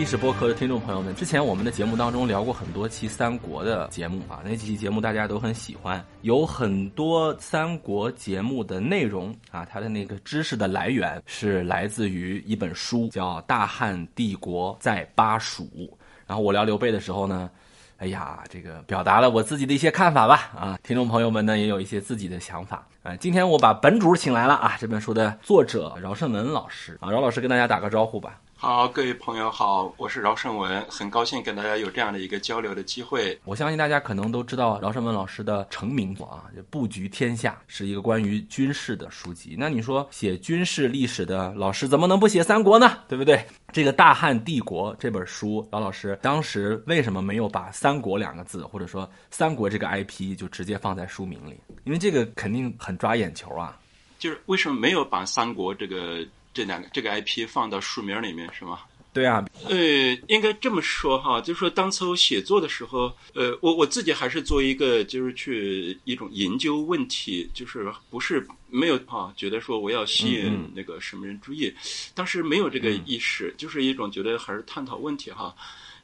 历史播客的听众朋友们，之前我们的节目当中聊过很多期三国的节目啊，那几期节目大家都很喜欢，有很多三国节目的内容啊，它的那个知识的来源是来自于一本书，叫《大汉帝国在巴蜀》。然后我聊刘备的时候呢，哎呀，这个表达了我自己的一些看法吧啊，听众朋友们呢也有一些自己的想法啊。今天我把本主请来了啊，这本书的作者饶胜文老师啊，饶老师跟大家打个招呼吧。好，各位朋友好，我是饶胜文，很高兴跟大家有这样的一个交流的机会。我相信大家可能都知道饶胜文老师的成名作啊，《布局天下》是一个关于军事的书籍。那你说写军事历史的老师怎么能不写三国呢？对不对？这个《大汉帝国》这本书，饶老师当时为什么没有把“三国”两个字，或者说“三国”这个 IP 就直接放在书名里？因为这个肯定很抓眼球啊。就是为什么没有把“三国”这个？这两个这个 IP 放到书名里面是吗？对啊，呃，应该这么说哈，就是说当初写作的时候，呃，我我自己还是做一个，就是去一种研究问题，就是不是没有哈，觉得说我要吸引那个什么人注意，当时没有这个意识，就是一种觉得还是探讨问题哈，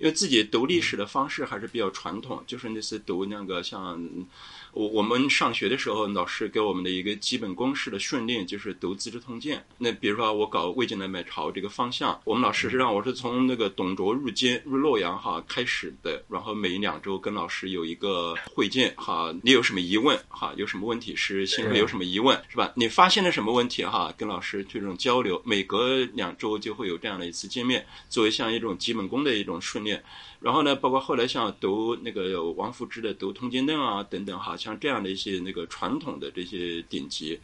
因为自己读历史的方式还是比较传统，就是那次读那个像。我我们上学的时候，老师给我们的一个基本公式的训练就是读《资治通鉴》。那比如说我搞魏晋南北朝这个方向，我们老师是让我是从那个董卓入监入洛阳哈开始的，然后每两周跟老师有一个会见哈，你有什么疑问哈？有什么问题是心里有什么疑问是吧？你发现了什么问题哈？跟老师这种交流，每隔两周就会有这样的一次见面，作为像一种基本功的一种训练。然后呢，包括后来像读那个王夫之的《读通鉴论》啊等等哈，像这样的一些那个传统的这些典籍，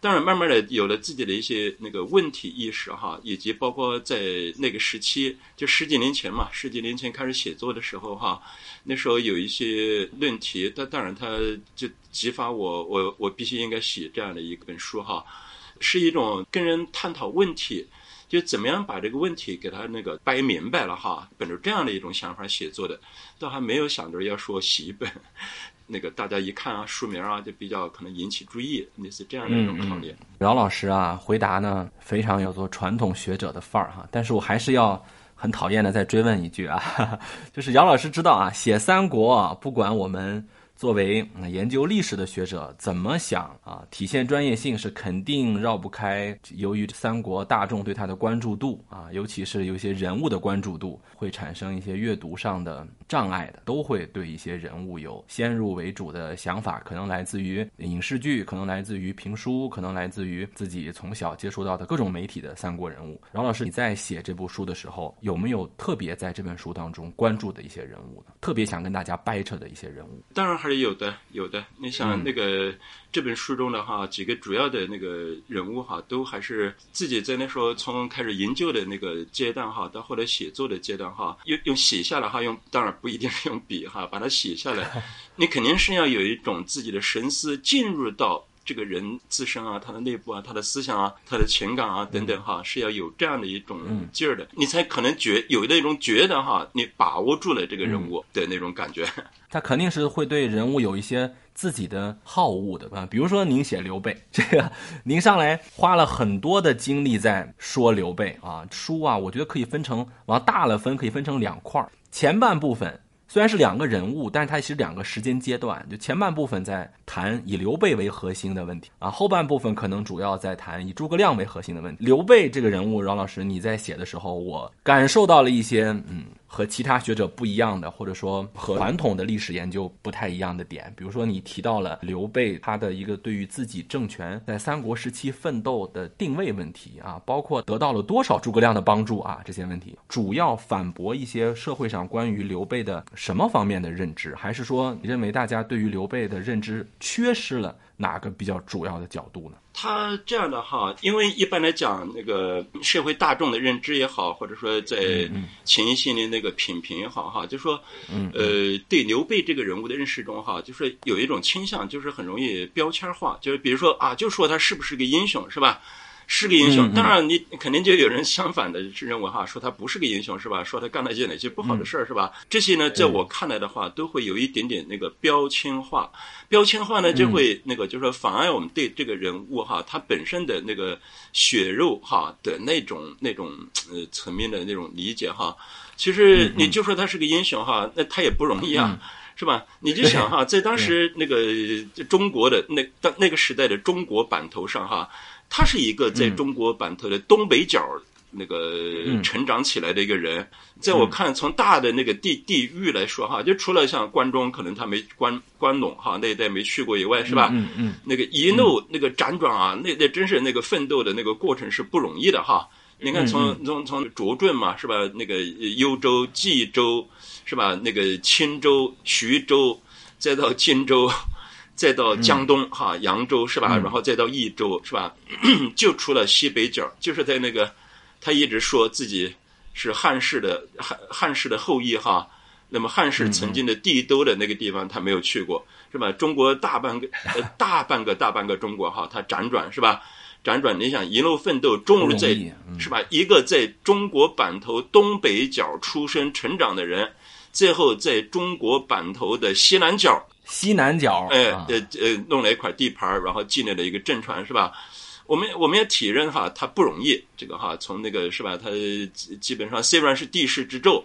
当然慢慢的有了自己的一些那个问题意识哈，以及包括在那个时期，就十几年前嘛，十几年前开始写作的时候哈，那时候有一些论题，但当然他就激发我，我我必须应该写这样的一本书哈，是一种跟人探讨问题。就怎么样把这个问题给他那个掰明白了哈，本着这样的一种想法写作的，倒还没有想着要说写一本，那个大家一看啊书名啊就比较可能引起注意，类似这样的一种考虑。饶老师啊，回答呢非常有做传统学者的范儿哈，但是我还是要很讨厌的再追问一句啊，就是姚老师知道啊，写三国不管我们。作为研究历史的学者，怎么想啊？体现专业性是肯定绕不开。由于三国大众对他的关注度啊，尤其是有一些人物的关注度，会产生一些阅读上的障碍的，都会对一些人物有先入为主的想法，可能来自于影视剧，可能来自于评书，可能来自于自己从小接触到的各种媒体的三国人物。饶老师，你在写这部书的时候，有没有特别在这本书当中关注的一些人物呢？特别想跟大家掰扯的一些人物？当然还。有的，有的。你想那个这本书中的哈几个主要的那个人物哈，都还是自己在那时候从开始研究的那个阶段哈，到后来写作的阶段哈，用用写下来哈，用当然不一定是用笔哈，把它写下来，你肯定是要有一种自己的神思进入到。这个人自身啊，他的内部啊，他的思想啊，他的情感啊，等等哈，是要有这样的一种劲儿的，你才可能觉有那种觉得哈，你把握住了这个人物的那种感觉。他肯定是会对人物有一些自己的好恶的啊，比如说您写刘备，这个您上来花了很多的精力在说刘备啊，书啊，我觉得可以分成往大了分，可以分成两块儿，前半部分。虽然是两个人物，但是它是两个时间阶段。就前半部分在谈以刘备为核心的问题啊，后半部分可能主要在谈以诸葛亮为核心的问题。刘备这个人物，饶老师你在写的时候，我感受到了一些嗯。和其他学者不一样的，或者说和传统的历史研究不太一样的点，比如说你提到了刘备他的一个对于自己政权在三国时期奋斗的定位问题啊，包括得到了多少诸葛亮的帮助啊这些问题，主要反驳一些社会上关于刘备的什么方面的认知，还是说你认为大家对于刘备的认知缺失了？哪个比较主要的角度呢？他这样的哈，因为一般来讲，那个社会大众的认知也好，或者说在潜意识里那个品评也好哈，就说，呃，对刘备这个人物的认识中哈，就是有一种倾向，就是很容易标签化，就是比如说啊，就说他是不是个英雄是吧？是个英雄。当然，你肯定就有人相反的是认为哈，说他不是个英雄是吧？说他干了一些哪些不好的事儿是吧？这些呢，在我看来的话，都会有一点点那个标签化。标签化呢，就会那个就是说妨碍我们对这个人物哈，他本身的那个血肉哈的那种那种呃层面的那种理解哈。其实你就说他是个英雄哈，那他也不容易啊。是吧？你就想哈，在当时那个中国的那当那个时代的中国版头上哈，他是一个在中国版头的东北角那个成长起来的一个人。在我看，从大的那个地地域来说哈，就除了像关中，可能他没关关陇哈那一带没去过以外，是吧？嗯嗯，那个一路那个辗转啊，那那真是那个奋斗的那个过程是不容易的哈。你看从，从从从涿郡嘛，是吧？那个幽州、冀州，是吧？那个青州、徐州，再到荆州，再到江东哈扬州，是吧？然后再到益州，是吧？就出了西北角，就是在那个他一直说自己是汉室的汉汉室的后裔哈。那么汉室曾经的帝都的那个地方，他没有去过，是吧？中国大半个呃大半个大半个中国哈，他辗转是吧？辗转，你想一路奋斗，终于在是吧？一个在中国版头东北角出生成长的人，最后在中国版头的西南角，西南角，哎呃呃，弄了一块地盘，然后建立了一个镇船，是吧？我们我们也体认哈，他不容易，这个哈，从那个是吧？他基本上虽然是地势之胄，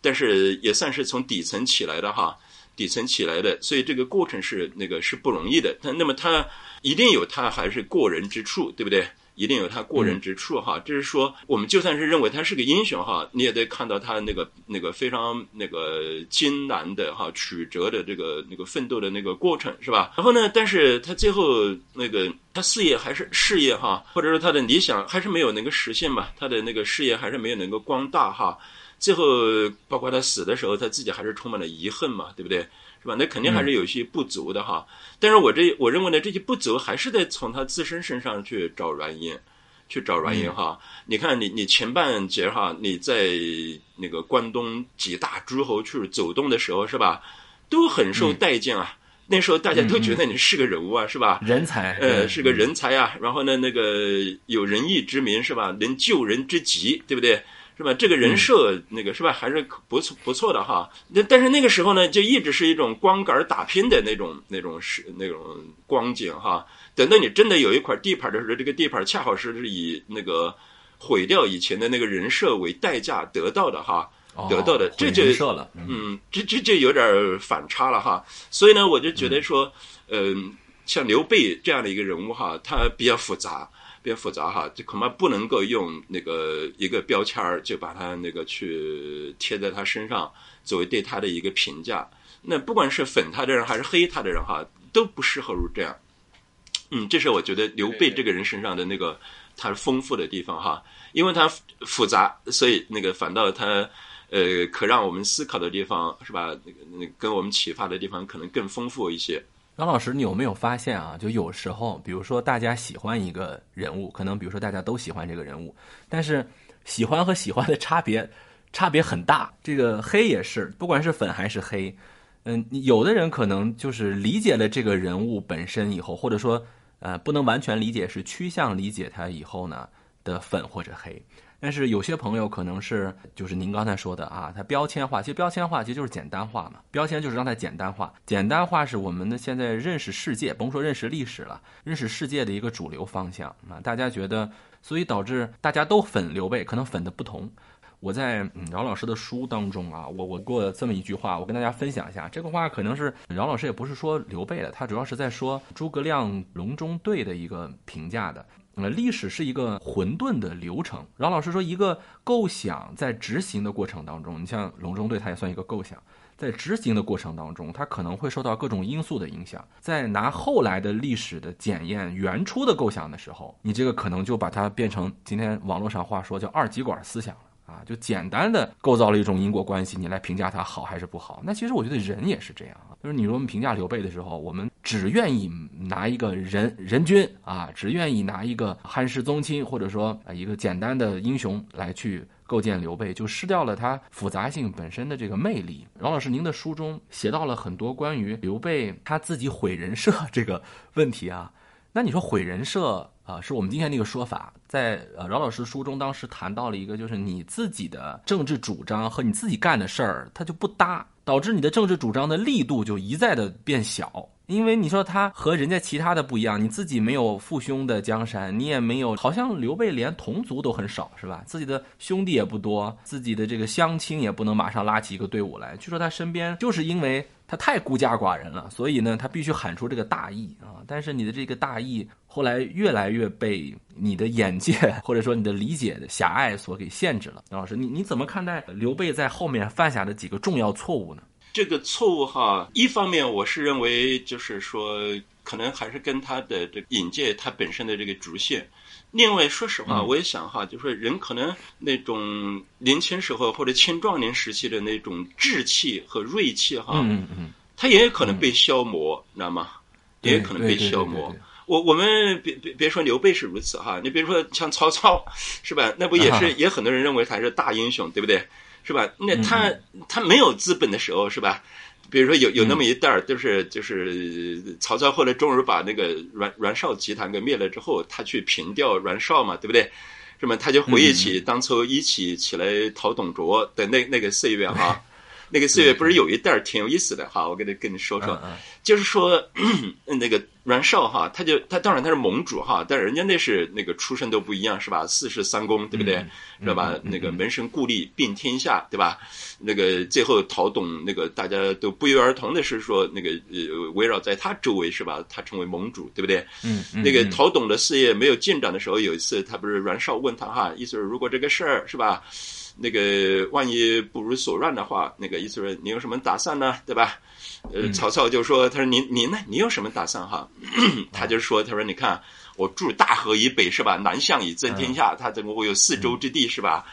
但是也算是从底层起来的哈。底层起来的，所以这个过程是那个是不容易的。他那么他一定有他还是过人之处，对不对？一定有他过人之处哈。就是说，我们就算是认为他是个英雄哈，你也得看到他那个那个非常那个艰难的哈曲折的这个那个奋斗的那个过程是吧？然后呢，但是他最后那个他事业还是事业哈，或者说他的理想还是没有能够实现嘛？他的那个事业还是没有能够光大哈。最后，包括他死的时候，他自己还是充满了遗恨嘛，对不对？是吧？那肯定还是有一些不足的哈。但是我这我认为呢，这些不足还是得从他自身身上去找原因，去找原因哈。你看，你你前半截哈，你在那个关东几大诸侯去走动的时候，是吧？都很受待见啊。那时候大家都觉得你是个人物啊，是吧？人才，呃，是个人才啊。然后呢，那个有仁义之名是吧？能救人之急，对不对？是吧？这个人设那个是吧，还是不错不错的哈。那但是那个时候呢，就一直是一种光杆打拼的那种那种是那种光景哈。等到你真的有一块地盘的时候，这个地盘恰好是以那个毁掉以前的那个人设为代价得到的哈，得到的这就，嗯，这这就有点反差了哈。所以呢，我就觉得说，嗯，像刘备这样的一个人物哈，他比较复杂。变复杂哈，就恐怕不能够用那个一个标签儿就把它那个去贴在他身上，作为对他的一个评价。那不管是粉他的人还是黑他的人哈，都不适合于这样。嗯，这是我觉得刘备这个人身上的那个他丰富的地方哈，因为他复杂，所以那个反倒他呃可让我们思考的地方是吧？那个那跟我们启发的地方可能更丰富一些。张老师，你有没有发现啊？就有时候，比如说大家喜欢一个人物，可能比如说大家都喜欢这个人物，但是喜欢和喜欢的差别差别很大。这个黑也是，不管是粉还是黑，嗯，有的人可能就是理解了这个人物本身以后，或者说呃不能完全理解，是趋向理解他以后呢的粉或者黑。但是有些朋友可能是，就是您刚才说的啊，它标签化，其实标签化其实就是简单化嘛。标签就是让它简单化，简单化是我们的现在认识世界，甭说认识历史了，认识世界的一个主流方向啊。大家觉得，所以导致大家都粉刘备，可能粉的不同。我在嗯饶老师的书当中啊，我我过这么一句话，我跟大家分享一下。这个话可能是饶老师也不是说刘备的，他主要是在说诸葛亮隆中对的一个评价的。呃，历史是一个混沌的流程。饶老师说，一个构想在执行的过程当中，你像隆中对，它也算一个构想，在执行的过程当中，它可能会受到各种因素的影响。在拿后来的历史的检验原初的构想的时候，你这个可能就把它变成今天网络上话说叫二极管思想了。啊，就简单的构造了一种因果关系，你来评价它好还是不好？那其实我觉得人也是这样，就是你说我们评价刘备的时候，我们只愿意拿一个人人君啊，只愿意拿一个汉室宗亲，或者说啊一个简单的英雄来去构建刘备，就失掉了他复杂性本身的这个魅力。饶老师，您的书中写到了很多关于刘备他自己毁人设这个问题啊，那你说毁人设啊，是我们今天那个说法，在呃饶老师书中当时谈到了一个，就是你自己的政治主张和你自己干的事儿，它就不搭，导致你的政治主张的力度就一再的变小。因为你说他和人家其他的不一样，你自己没有父兄的江山，你也没有，好像刘备连同族都很少，是吧？自己的兄弟也不多，自己的这个乡亲也不能马上拉起一个队伍来。据说他身边就是因为他太孤家寡人了，所以呢，他必须喊出这个大义啊。但是你的这个大义后来越来越被你的眼界 或者说你的理解的狭隘所给限制了。杨老师，你你怎么看待刘备在后面犯下的几个重要错误呢？这个错误哈，一方面我是认为，就是说，可能还是跟他的这个引介他本身的这个局限。另外，说实话，我也想哈，就是说，人可能那种年轻时候或者青壮年时期的那种志气和锐气哈，嗯嗯，他也有可能被消磨，你知道吗？也有可能被消磨。我我们别别别说刘备是如此哈，你比如说像曹操，是吧？那不也是也很多人认为他是大英雄，对不对？是吧？那他他没有资本的时候，是吧？比如说有有那么一段儿，就是就是曹操后来终于把那个袁袁绍集团给灭了之后，他去平掉袁绍嘛，对不对？是吧？他就回忆起当初一起起来讨董卓的那那个岁月哈。那个岁月不是有一段挺有意思的哈，我给他跟你说说，就是说 那个阮绍哈，他就他当然他是盟主哈，但是人家那是那个出身都不一样是吧？四世三公对不对？是吧？那个门生故吏并天下对吧？那个最后陶董那个大家都不约而同的是说那个呃围绕在他周围是吧？他成为盟主对不对？嗯，那个陶董的事业没有进展的时候，有一次他不是阮绍问他哈，意思是如果这个事儿是吧？那个万一不如所愿的话，那个意思说你有什么打算呢？对吧？呃，曹操就说：“他说您您呢？你有什么打算哈？” 他就说：“他说你看我住大河以北是吧？南向以争天下，他总共有四周之地是吧？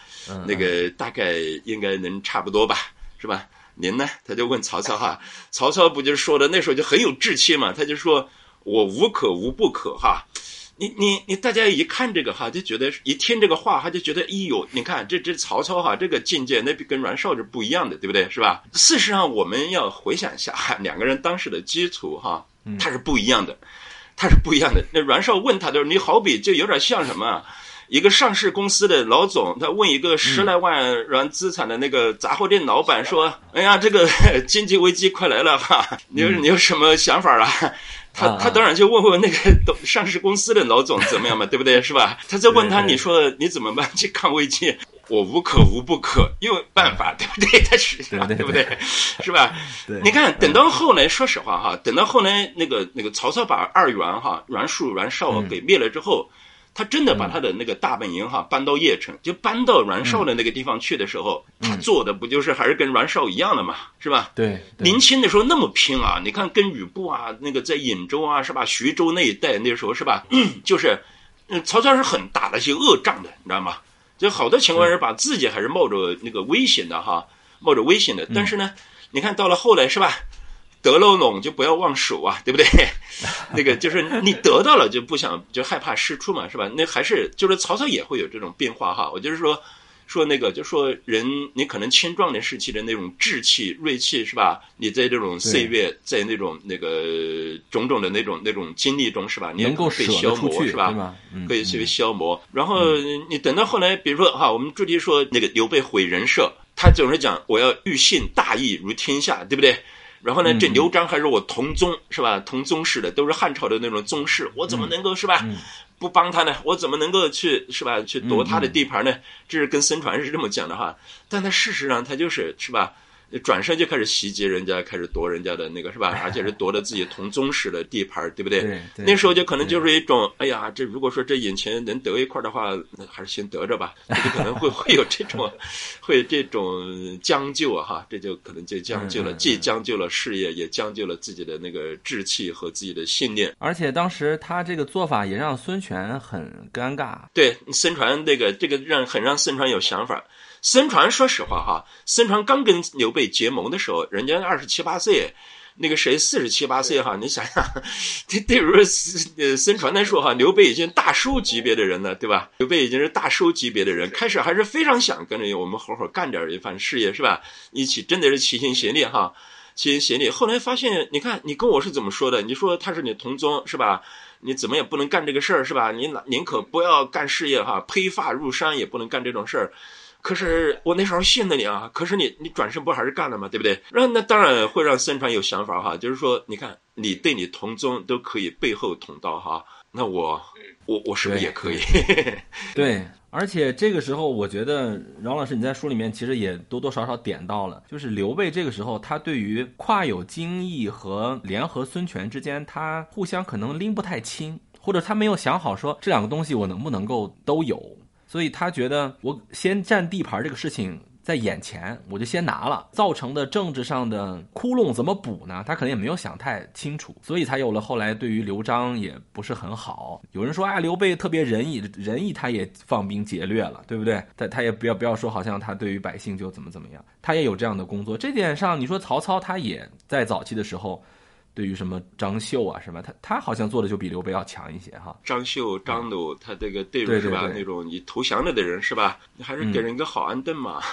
那个大概应该能差不多吧，是吧？您呢？”他就问曹操哈。曹操不就是说的那时候就很有志气嘛？他就说：“我无可无不可哈。”你你你，大家一看这个哈，就觉得一听这个话，他就觉得，哎呦，你看这这曹操哈，这个境界那跟袁绍是不一样的，对不对？是吧？事实上，我们要回想一下两个人当时的基础哈，他是不一样的，他是不一样的。那袁绍问他的时候，你好比就有点像什么？一个上市公司的老总，他问一个十来万元资产的那个杂货店老板说：“哎呀，这个 经济危机快来了哈，你有你有什么想法啊？”他他当然就问问那个 上市公司的老总怎么样嘛，对不对？是吧？他在问他，你说你怎么办去抗危机？我无可无不可，因为办法，对不对？他是对不对？是吧？你看，等到后来，说实话哈，等到后来那个那个曹操把二袁哈袁术、袁绍给灭了之后。他真的把他的那个大本营哈搬到邺城，就搬到阮绍的那个地方去的时候，他做的不就是还是跟阮绍一样的嘛，是吧？对，年轻的时候那么拼啊！你看跟吕布啊，那个在颍州啊，是吧？徐州那一带那时候是吧？就是，嗯，曹操是很打了些恶仗的，你知道吗？就好多情况是把自己还是冒着那个危险的哈，冒着危险的。但是呢，你看到了后来是吧？得了拢就不要忘蜀啊，对不对？那个就是你得到了就不想就害怕失出嘛，是吧？那还是就是曹操也会有这种变化哈。我就是说说那个，就说人你可能青壮年时期的那种志气锐气是吧？你在这种岁月，在那种那个种种的那种那种经历中是吧？你能够被消磨是吧？可以去消磨。然后你等到后来，比如说哈，我们朱棣说那个刘备毁人设，他总是讲我要欲信大义如天下，对不对？然后呢，这刘璋还是我同宗是吧？同宗室的，都是汉朝的那种宗室，我怎么能够是吧？不帮他呢？我怎么能够去是吧？去夺他的地盘呢？这是跟孙传是这么讲的哈。但他事实上他就是是吧？转身就开始袭击人家，开始夺人家的那个是吧？而且是夺了自己同宗室的地盘，对不对？那时候就可能就是一种，哎呀，这如果说这眼前能得一块的话，那还是先得着吧。就可能会会有这种，会这种将就哈，这就可能就将就了，既将就了事业，也将就了自己的那个志气和自己的信念。而且当时他这个做法也让孙权很尴尬。对，孙传那个这个让很让孙传有想法。孙传，说实话哈，孙传刚跟刘备结盟的时候，人家二十七八岁，那个谁四十七八岁哈，你想想，这这时候呃孙传来说哈，刘备已经大叔级别的人了，对吧？刘备已经是大叔级别的人，开始还是非常想跟着我们好好干点一番事业，是吧？一起真的是齐心协力哈。齐心协力。后来发现，你看你跟我是怎么说的？你说他是你同宗是吧？你怎么也不能干这个事儿是吧？你宁可不要干事业哈，披发入山也不能干这种事儿。可是我那时候信了你啊，可是你你转身不还是干了吗？对不对？那那当然会让孙传有想法哈，就是说，你看你对你同宗都可以背后捅刀哈，那我我我是不是也可以？对，而且这个时候，我觉得饶老师你在书里面其实也多多少少点到了，就是刘备这个时候他对于跨有荆益和联合孙权之间，他互相可能拎不太清，或者他没有想好说这两个东西我能不能够都有。所以他觉得我先占地盘这个事情在眼前，我就先拿了，造成的政治上的窟窿怎么补呢？他可能也没有想太清楚，所以才有了后来对于刘璋也不是很好。有人说啊，刘备特别仁义，仁义他也放兵劫掠了，对不对？他他也不要不要说好像他对于百姓就怎么怎么样，他也有这样的工作。这点上，你说曹操他也在早期的时候。对于什么张绣啊什么，他他好像做的就比刘备要强一些哈。张绣、张鲁，他这个对是吧？那种你投降了的人是吧？你还是给人一个好安顿嘛。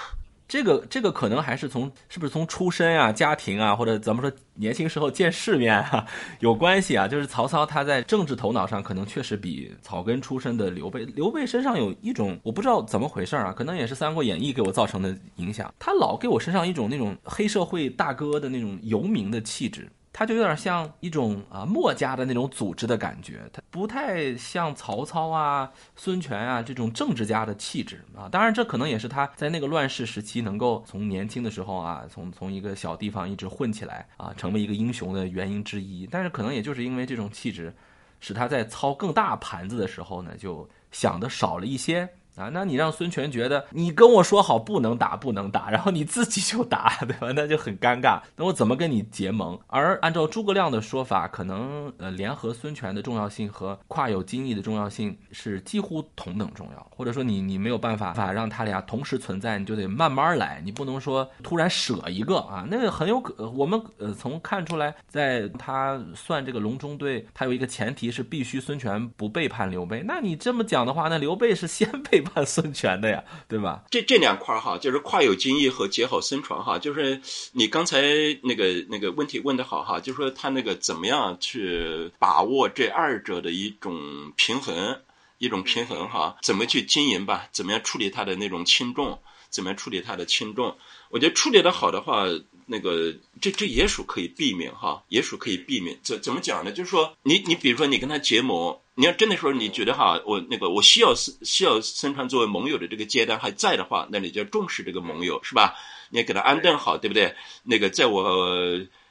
这个这个可能还是从是不是从出身啊、家庭啊，或者咱们说年轻时候见世面啊 有关系啊？就是曹操他在政治头脑上可能确实比草根出身的刘备，刘备身上有一种我不知道怎么回事啊，可能也是《三国演义》给我造成的影响，他老给我身上一种那种黑社会大哥的那种游民的气质。他就有点像一种啊墨家的那种组织的感觉，他不太像曹操啊、孙权啊这种政治家的气质啊。当然，这可能也是他在那个乱世时期能够从年轻的时候啊，从从一个小地方一直混起来啊，成为一个英雄的原因之一。但是，可能也就是因为这种气质，使他在操更大盘子的时候呢，就想的少了一些。啊，那你让孙权觉得你跟我说好不能打，不能打，然后你自己就打，对吧？那就很尴尬。那我怎么跟你结盟？而按照诸葛亮的说法，可能呃联合孙权的重要性和跨有荆益的重要性是几乎同等重要，或者说你你没有办法法让他俩同时存在，你就得慢慢来，你不能说突然舍一个啊，那个很有可我们呃从看出来，在他算这个隆中对，他有一个前提是必须孙权不背叛刘备。那你这么讲的话，那刘备是先 背叛。叛孙权的呀，对吧？这这两块哈，就是跨有荆益和结好孙传哈，就是你刚才那个那个问题问的好哈，就是说他那个怎么样去把握这二者的一种平衡，一种平衡哈，怎么去经营吧？怎么样处理他的那种轻重？怎么样处理他的轻重？我觉得处理的好的话，那个这这也属可以避免哈，也属可以避免。怎怎么讲呢？就是说，你你比如说你跟他结盟。你要真的说你觉得哈，我那个我需要需要孙传作为盟友的这个阶段还在的话，那你就要重视这个盟友是吧？你要给他安顿好，对不对？那个在我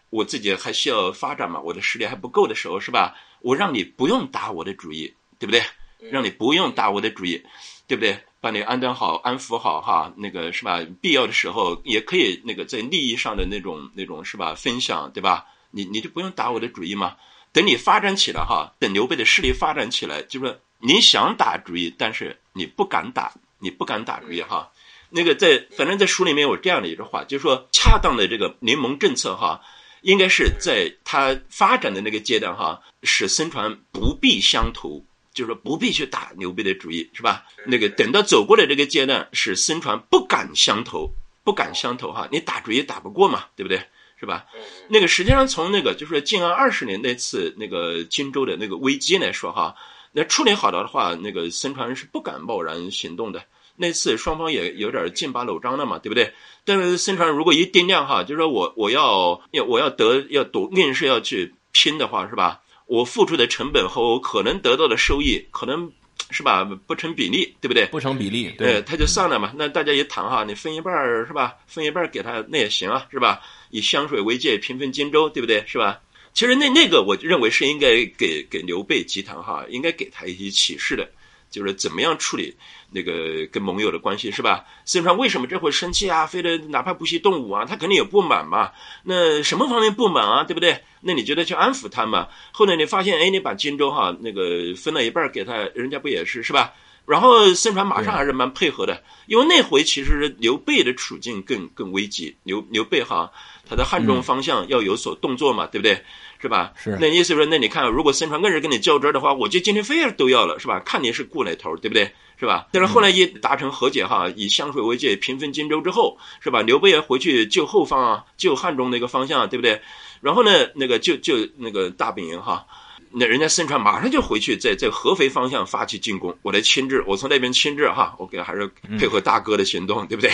我自己还需要发展嘛，我的实力还不够的时候是吧？我让你不用打我的主意，对不对？让你不用打我的主意，对不对？把你安顿好、安抚好哈，那个是吧？必要的时候也可以那个在利益上的那种那种是吧？分享对吧？你你就不用打我的主意嘛。等你发展起来哈，等刘备的势力发展起来，就是你想打主意，但是你不敢打，你不敢打主意哈。那个在反正在书里面有这样的一句话，就是说恰当的这个联盟政策哈，应该是在他发展的那个阶段哈，使孙传不必相投，就是说不必去打刘备的主意，是吧？那个等到走过了这个阶段，使孙传不敢相投，不敢相投哈，你打主意打不过嘛，对不对？是吧？那个实际上从那个就是晋安二十年那次那个荆州的那个危机来说哈，那处理好了的话，那个孙传是不敢贸然行动的。那次双方也有点剑拔弩张了嘛，对不对？但是孙传如果一掂量哈，就是说我我要要我要得要夺硬是要去拼的话，是吧？我付出的成本和我可能得到的收益，可能是吧不成比例，对不对？不成比例，对，他就算了嘛。那大家一谈哈，你分一半是吧？分一半给他那也行啊，是吧？以湘水为界，平分荆州，对不对？是吧？其实那那个，我认为是应该给给刘备集团哈，应该给他一些启示的，就是怎么样处理那个跟盟友的关系，是吧？孙传为什么这会生气啊？非得哪怕不惜动武啊？他肯定有不满嘛。那什么方面不满啊？对不对？那你觉得去安抚他嘛？后来你发现，哎，你把荆州哈那个分了一半给他，人家不也是是吧？然后孙传马上还是蛮配合的，因为那回其实刘备的处境更更危急，刘刘备哈。他的汉中方向要有所动作嘛，对不对？是吧？是。那意思说，那你看，如果孙传更是跟你较真的话，我就今天非要都要了，是吧？看你是顾哪头，对不对？是吧？但是后来一达成和解哈，以湘水为界，平分荆州之后，是吧？刘备也回去救后方啊，救汉中那个方向，对不对？然后呢，那个就就那个大本营哈，那人家孙权马上就回去，在在合肥方向发起进攻，我来牵制，我从那边牵制哈，我给还是配合大哥的行动，对不对？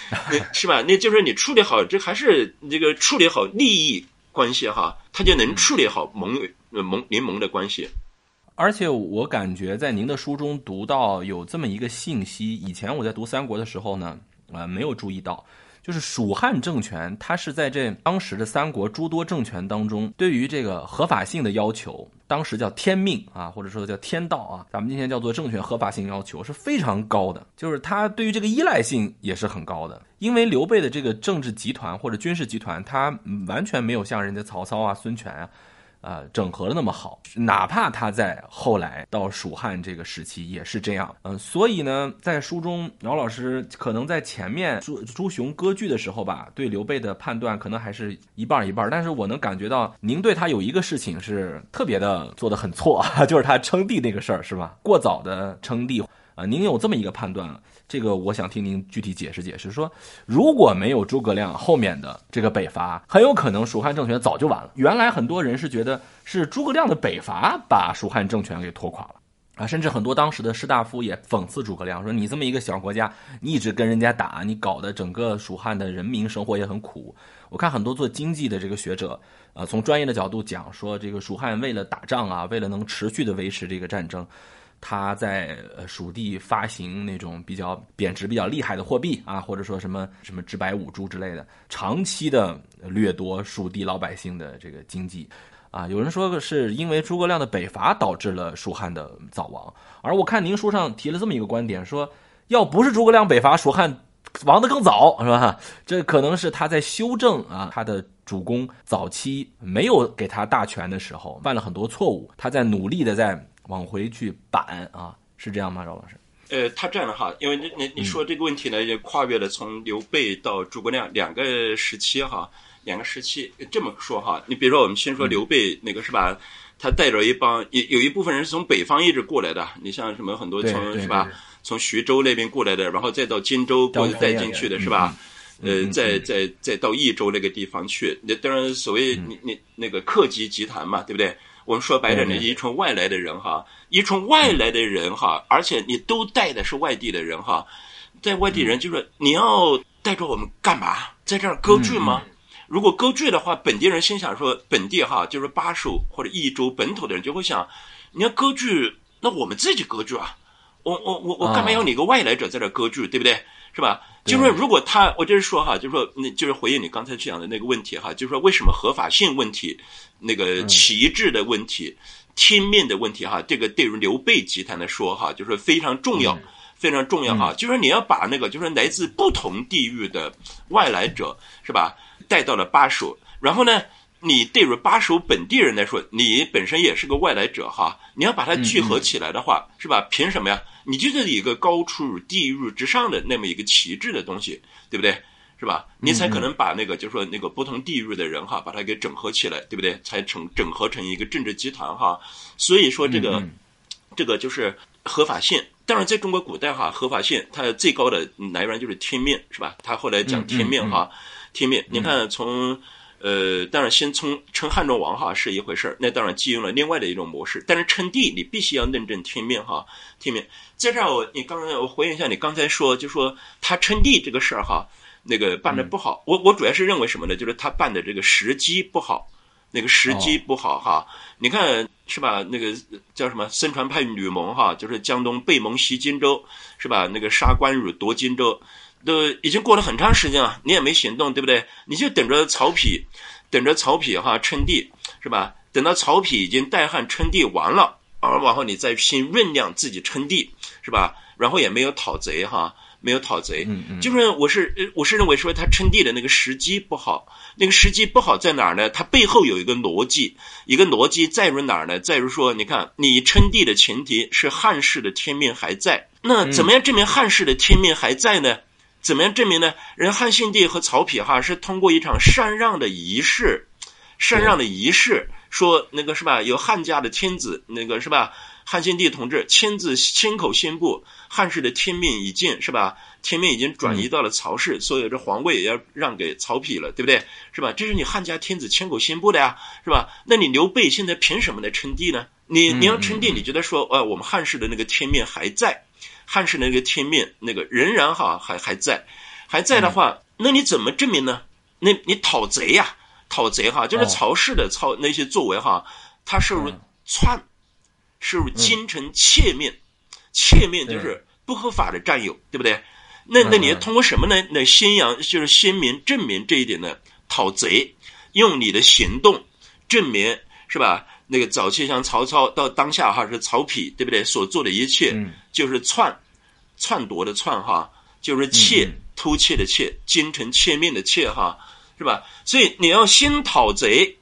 是吧？那就是你处理好，这还是这个处理好利益关系哈，他就能处理好盟盟联盟的关系。而且我感觉在您的书中读到有这么一个信息，以前我在读三国的时候呢，呃，没有注意到，就是蜀汉政权它是在这当时的三国诸多政权当中，对于这个合法性的要求，当时叫天命啊，或者说叫天道啊，咱们今天叫做政权合法性要求是非常高的，就是它对于这个依赖性也是很高的，因为刘备的这个政治集团或者军事集团，他完全没有像人家曹操啊、孙权啊。呃，整合的那么好，哪怕他在后来到蜀汉这个时期也是这样。嗯，所以呢，在书中，饶老师可能在前面朱朱雄割据的时候吧，对刘备的判断可能还是一半一半。但是我能感觉到，您对他有一个事情是特别的做的很错，就是他称帝那个事儿，是吧？过早的称帝啊，您有这么一个判断。这个我想听您具体解释解释。说如果没有诸葛亮后面的这个北伐，很有可能蜀汉政权早就完了。原来很多人是觉得是诸葛亮的北伐把蜀汉政权给拖垮了啊，甚至很多当时的士大夫也讽刺诸葛亮说：“你这么一个小国家，你一直跟人家打，你搞得整个蜀汉的人民生活也很苦。”我看很多做经济的这个学者，呃，从专业的角度讲说，这个蜀汉为了打仗啊，为了能持续的维持这个战争。他在蜀地发行那种比较贬值比较厉害的货币啊，或者说什么什么直白五铢之类的，长期的掠夺蜀地老百姓的这个经济，啊，有人说是因为诸葛亮的北伐导致了蜀汉的早亡，而我看您书上提了这么一个观点，说要不是诸葛亮北伐，蜀汉亡得更早，是吧？这可能是他在修正啊他的主公早期没有给他大权的时候犯了很多错误，他在努力的在。往回去扳啊，是这样吗，赵老师？呃，他这样的哈，因为你你你说这个问题呢，也跨越了从刘备到诸葛亮两个时期哈，两个时期这么说哈。你比如说，我们先说刘备那个是吧？他带着一帮有有一部分人是从北方一直过来的，你像什么很多从是吧？从徐州那边过来的，然后再到荆州过带进去的是吧？呃，再再再到益州那个地方去。那当然，所谓你你那个客籍集团嘛，对不对？我们说白点呢，一群外来的人哈，一群外来的人哈，而且你都带的是外地的人哈，在外地人就是你要带着我们干嘛？在这儿割据吗？如果割据的话，本地人心想说，本地哈就是巴蜀或者益州本土的人就会想，你要割据，那我们自己割据啊，我我我我干嘛要你个外来者在这割据，对不对？是吧？就是说，如果他，我就是说哈，就是说，那就是回应你刚才讲的那个问题哈，就是说，为什么合法性问题、那个旗帜的问题、天命的问题哈，这个对于刘备集团来说哈，就是非常重要，非常重要哈。就是你要把那个就是来自不同地域的外来者是吧，带到了巴蜀，然后呢？你对于巴蜀本地人来说，你本身也是个外来者哈，你要把它聚合起来的话，是吧？凭什么呀？你就是一个高出地域之上的那么一个旗帜的东西，对不对？是吧？你才可能把那个，就是说那个不同地域的人哈，把它给整合起来，对不对？才成整合成一个政治集团哈。所以说这个，这个就是合法性。当然，在中国古代哈，合法性它最高的来源就是天命，是吧？他后来讲天命哈，天命。你看从。呃，当然，先称称汉中王哈是一回事儿，那当然借用了另外的一种模式。但是称帝，你必须要论证天命哈，天命。在这儿，我你刚才我回应一下，你刚才说就说他称帝这个事儿哈，那个办的不好。我我主要是认为什么呢？就是他办的这个时机不好，那个时机不好哈。你看是吧？那个叫什么？孙传派吕蒙哈，就是江东背蒙袭荆州，是吧？那个杀关羽夺荆州。都已经过了很长时间了，你也没行动，对不对？你就等着曹丕，等着曹丕哈称帝，是吧？等到曹丕已经代汉称帝完了，而往后你再拼酝酿自己称帝，是吧？然后也没有讨贼哈，没有讨贼，就是我是我是认为说他称帝的那个时机不好，那个时机不好在哪儿呢？它背后有一个逻辑，一个逻辑在于哪儿呢？在于说，你看你称帝的前提是汉室的天命还在，那怎么样证明汉室的天命还在呢？怎么样证明呢？人汉献帝和曹丕哈是通过一场禅让的仪式，禅让的仪式说那个是吧？有汉家的天子，那个是吧？汉献帝同志亲自亲口宣布，汉室的天命已尽，是吧？天命已经转移到了曹氏，所以这皇位也要让给曹丕了，对不对？是吧？这是你汉家天子亲口宣布的呀，是吧？那你刘备现在凭什么来称帝呢？你你要称帝，你觉得说，呃，我们汉室的那个天命还在，汉室那个天命那个仍然哈还还在，还在的话，那你怎么证明呢？那你讨贼呀，讨贼哈，就是曹氏的操那些作为哈，他是篡，是京城窃面，窃面就是不合法的占有，对不对？那那你要通过什么呢？那宣扬就是鲜明证明这一点呢？讨贼，用你的行动证明是吧？那个早期像曹操到当下哈是曹丕，对不对？所做的一切就是篡，篡夺的篡哈，就是窃偷窃的窃，京城窃命的窃哈，是吧？所以你要先讨贼，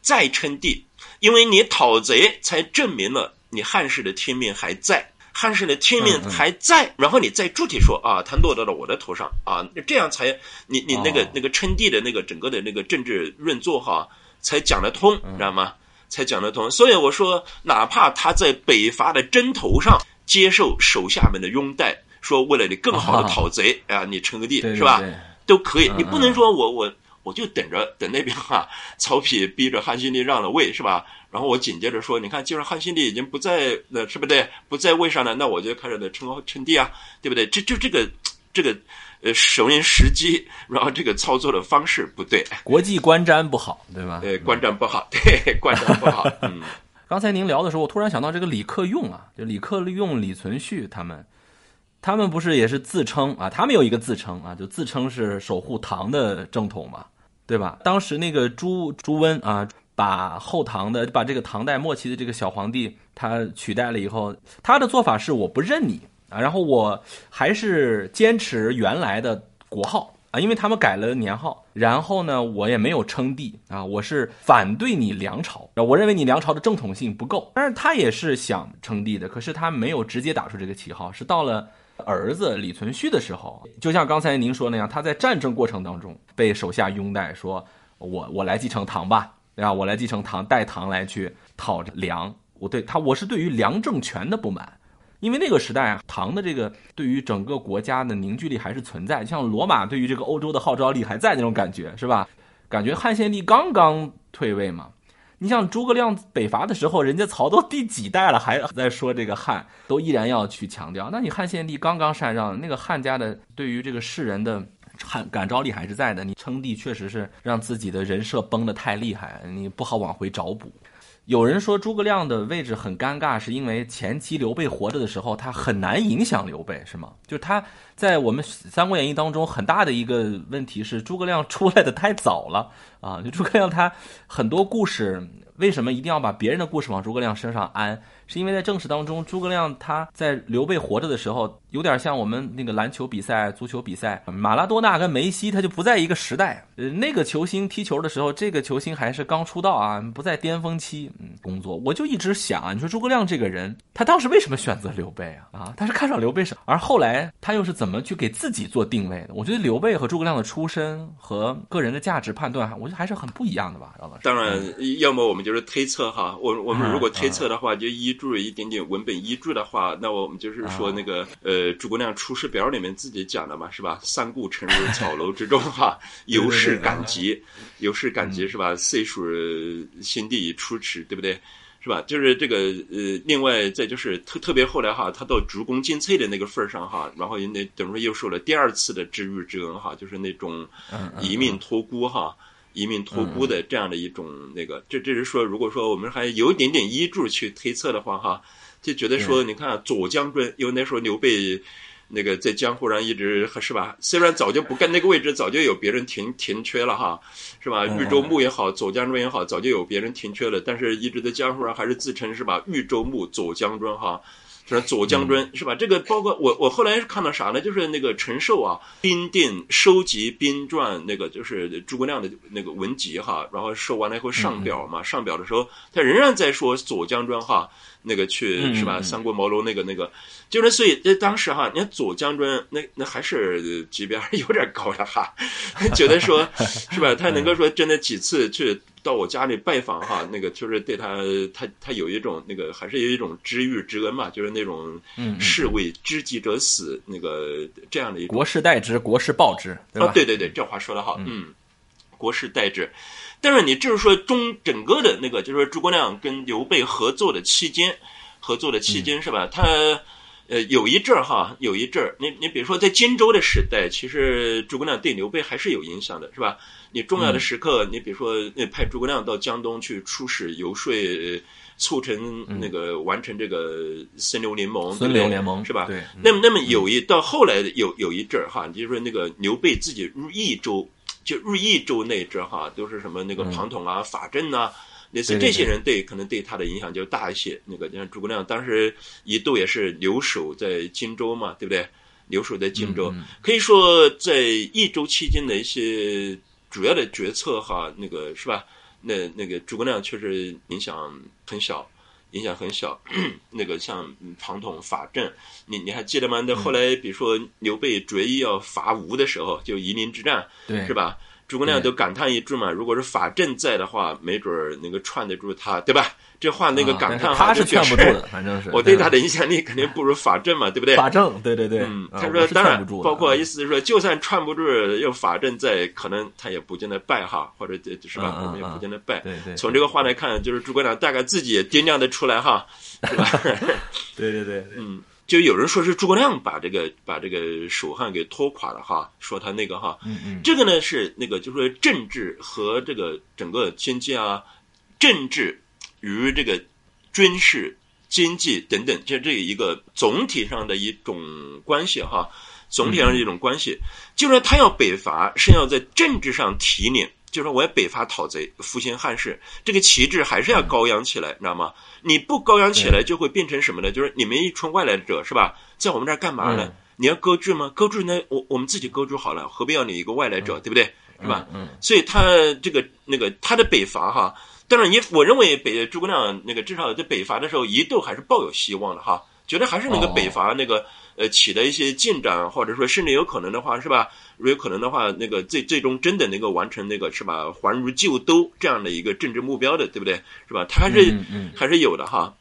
再称帝，因为你讨贼才证明了你汉室的天命还在。汉室的天命还在，然后你再具体说啊，他落到了我的头上啊，这样才你你那个那个称帝的那个整个的那个政治运作哈，才讲得通，知道吗？才讲得通。所以我说，哪怕他在北伐的征头上接受手下们的拥戴，说为了你更好的讨贼啊，你称个帝是吧？都可以。你不能说我我我就等着等那边哈，曹丕逼着汉献帝让了位是吧？然后我紧接着说，你看，既然汉献帝已经不在，了是不对，不在位上了，那我就开始的称称帝啊，对不对？这就这个这个呃，熟人时机，然后这个操作的方式不对，国际观瞻不好，对吧？对，观瞻不好，对，观瞻不好。嗯，刚才您聊的时候，我突然想到这个李克用啊，就李克用、李存勖他们，他们不是也是自称啊？他们有一个自称啊，就自称是守护唐的正统嘛，对吧？当时那个朱朱温啊。把后唐的，把这个唐代末期的这个小皇帝他取代了以后，他的做法是我不认你然后我还是坚持原来的国号啊，因为他们改了年号，然后呢，我也没有称帝啊，我是反对你梁朝，我认为你梁朝的正统性不够，但是他也是想称帝的，可是他没有直接打出这个旗号，是到了儿子李存勖的时候，就像刚才您说那样，他在战争过程当中被手下拥戴，说我我来继承唐吧。对吧？我来继承唐，代唐来去讨梁。我对他，我是对于梁政权的不满，因为那个时代啊，唐的这个对于整个国家的凝聚力还是存在，像罗马对于这个欧洲的号召力还在那种感觉，是吧？感觉汉献帝刚刚退位嘛。你像诸葛亮北伐的时候，人家曹都第几代了，还在说这个汉，都依然要去强调。那你汉献帝刚刚禅让，那个汉家的对于这个世人的。感感召力还是在的，你称帝确实是让自己的人设崩得太厉害，你不好往回找补。有人说诸葛亮的位置很尴尬，是因为前期刘备活着的时候，他很难影响刘备，是吗？就是他在我们《三国演义》当中很大的一个问题是诸葛亮出来的太早了啊！就诸葛亮他很多故事，为什么一定要把别人的故事往诸葛亮身上安？是因为在正史当中，诸葛亮他在刘备活着的时候。有点像我们那个篮球比赛、足球比赛，马拉多纳跟梅西他就不在一个时代。呃，那个球星踢球的时候，这个球星还是刚出道啊，不在巅峰期。嗯，工作我就一直想啊，你说诸葛亮这个人，他当时为什么选择刘备啊？啊，他是看上刘备什么？而后来他又是怎么去给自己做定位的？我觉得刘备和诸葛亮的出身和个人的价值判断，我觉得还是很不一样的吧，老师。当然，要么我们就是推测哈，我我们如果推测的话，就依据一点点文本依据的话，那我们就是说那个呃。诸葛亮《出师表》里面自己讲的嘛，是吧？三顾臣于草楼之中，哈，由是感激，由是感激，是吧？岁数先帝已出池，对不对？是吧？就是这个呃，另外再就是特特别后来哈，他到鞠躬尽瘁的那个份儿上哈，然后那等于说又受了第二次的知遇之恩哈，就是那种一命托孤哈，一命托孤的这样的一种那个，这这是说，如果说我们还有一点点依据去推测的话哈。就觉得说，你看左将军，因为那时候刘备那个在江湖上一直是吧？虽然早就不干那个位置，早就有别人停停缺了哈，是吧？豫州牧也好，左将军也好，早就有别人停缺了，但是一直在江湖上还是自称是吧？豫州牧左将军哈，是左将军是吧？这个包括我，我后来是看到啥呢？就是那个陈寿啊，兵定收集兵传，那个就是诸葛亮的那个文集哈，然后收完了以后上表嘛，上表的时候他仍然在说左将军哈。那个去是吧？三顾茅庐那个那个，就是所以在当时哈，你看左将军那那还是级别还是有点高的哈，觉得说 是吧？他能够说真的几次去。到我家里拜访哈，那个就是对他他他有一种那个还是有一种知遇之恩嘛，就是那种士为知己者死那个这样的一国士待之，国士报之，对吧？对对对，这话说的好，嗯，国士待之。但是你就是说中整个的那个，就是说诸葛亮跟刘备合作的期间，合作的期间是吧？他呃有一阵儿哈，有一阵儿，你你比如说在荆州的时代，其实诸葛亮对刘备还是有影响的，是吧？你重要的时刻，你比如说派诸葛亮到江东去出使游说，促成那个完成这个孙刘联盟，孙刘联盟是吧？对。那么那么有一到后来有有一阵儿哈，就是说那个刘备自己入益州。就入益州那支哈，都是什么那个庞统啊、法正啊，类似这些人对可能对他的影响就大一些。那个像诸葛亮当时一度也是留守在荆州嘛，对不对？留守在荆州，可以说在益州期间的一些主要的决策哈，那个是吧？那那个诸葛亮确实影响很小。影响很小，那个像庞统、法正，你你还记得吗？那后来比如说刘备决意要伐吴的时候，就夷陵之战，对，是吧？诸葛亮都感叹一句嘛：“如果是法正在的话，没准儿能够串得住他，对吧？”这话那个感叹，他是劝不住的，反正是我对他的影响力肯定不如法正嘛，对不对？法正，对对对，嗯，他说当然，包括意思是说，就算串不住，有法正在，可能他也不见得败哈，或者是吧，我们也不见得败。对对，从这个话来看，就是诸葛亮大概自己也掂量得出来哈，对吧？对对对，嗯，就有人说是诸葛亮把这个把这个蜀汉给拖垮了哈，说他那个哈，嗯嗯，这个呢是那个就是说政治和这个整个经济啊，政治与这个。军事、经济等等，就这一个总体上的一种关系哈，总体上的一种关系，就是他要北伐，是要在政治上提领，就是说我要北伐讨贼，复兴汉室，这个旗帜还是要高扬起来，你知道吗？你不高扬起来，就会变成什么呢？就是你们一群外来者是吧，在我们这儿干嘛呢？你要割据吗？割据呢，我我们自己割据好了，何必要你一个外来者，对不对？是吧？嗯，所以他这个那个他的北伐哈。当然，也我认为北诸葛亮那个至少在北伐的时候一度还是抱有希望的哈，觉得还是那个北伐那个呃取得一些进展，或者说甚至有可能的话是吧？如果有可能的话，那个最最终真的能够完成那个是吧？还如旧都这样的一个政治目标的，对不对？是吧？他还是还是有的哈。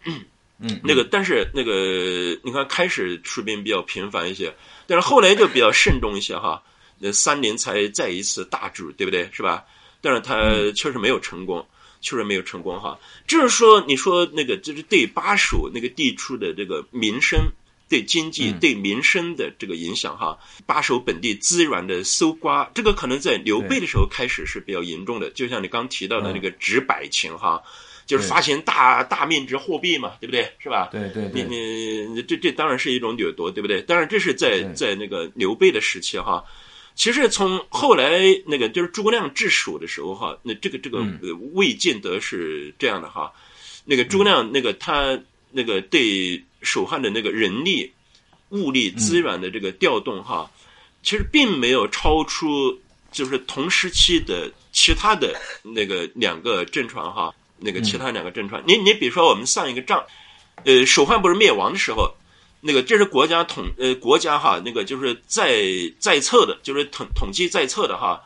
嗯，那个但是那个你看开始出兵比较频繁一些，但是后来就比较慎重一些哈。那三年才再一次大举，对不对？是吧？但是他确实没有成功。确实没有成功哈，就是说，你说那个就是对巴蜀那个地区的这个民生、对经济、对民生的这个影响哈，把守本地资源的搜刮，这个可能在刘备的时候开始是比较严重的。就像你刚提到的那个纸百钱哈，就是发行大大面值货币嘛，对不对？是吧？对对对，你你这这当然是一种掠夺，对不对？当然这是在在那个刘备的时期哈。其实从后来那个就是诸葛亮治蜀的时候哈，那这个这个魏晋德是这样的哈。那个诸葛亮那个他那个对蜀汉的那个人力、物力资源的这个调动哈，其实并没有超出就是同时期的其他的那个两个政权哈，那个其他两个政权。你你比如说我们算一个账，呃，蜀汉不是灭亡的时候。那个这是国家统呃国家哈，那个就是在在册的，就是统统计在册的哈，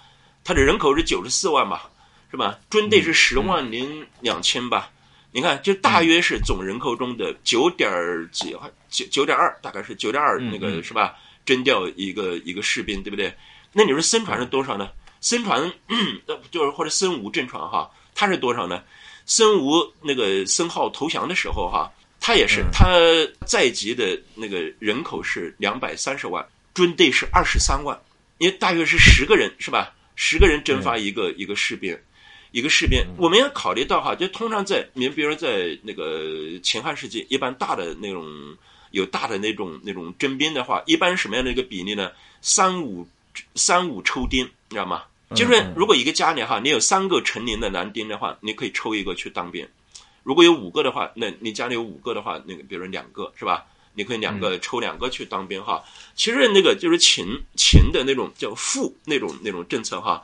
它的人口是九十四万吧，是吧？军队是十万零两千吧？你看，就大约是总人口中的九点几，九九点二，大概是九点二那个是吧？征调一个一个士兵，对不对？那你说孙传是多少呢？孙传就是或者孙吴郑传哈，他是多少呢？孙吴那个孙浩投降的时候哈。他也是，他在籍的那个人口是两百三十万，军队是二十三万，因为大约是十个人是吧？十个人征发一个一个士兵，一个士兵。我们要考虑到哈，就通常在你比如说在那个秦汉时期，一般大的那种有大的那种那种征兵的话，一般什么样的一个比例呢？三五三五抽丁，你知道吗？就是如果一个家里哈，你有三个成年的男丁的话，你可以抽一个去当兵。如果有五个的话，那你家里有五个的话，那个比如说两个是吧？你可以两个抽两个去当兵哈。其实那个就是秦秦的那种叫赋那种那种政策哈，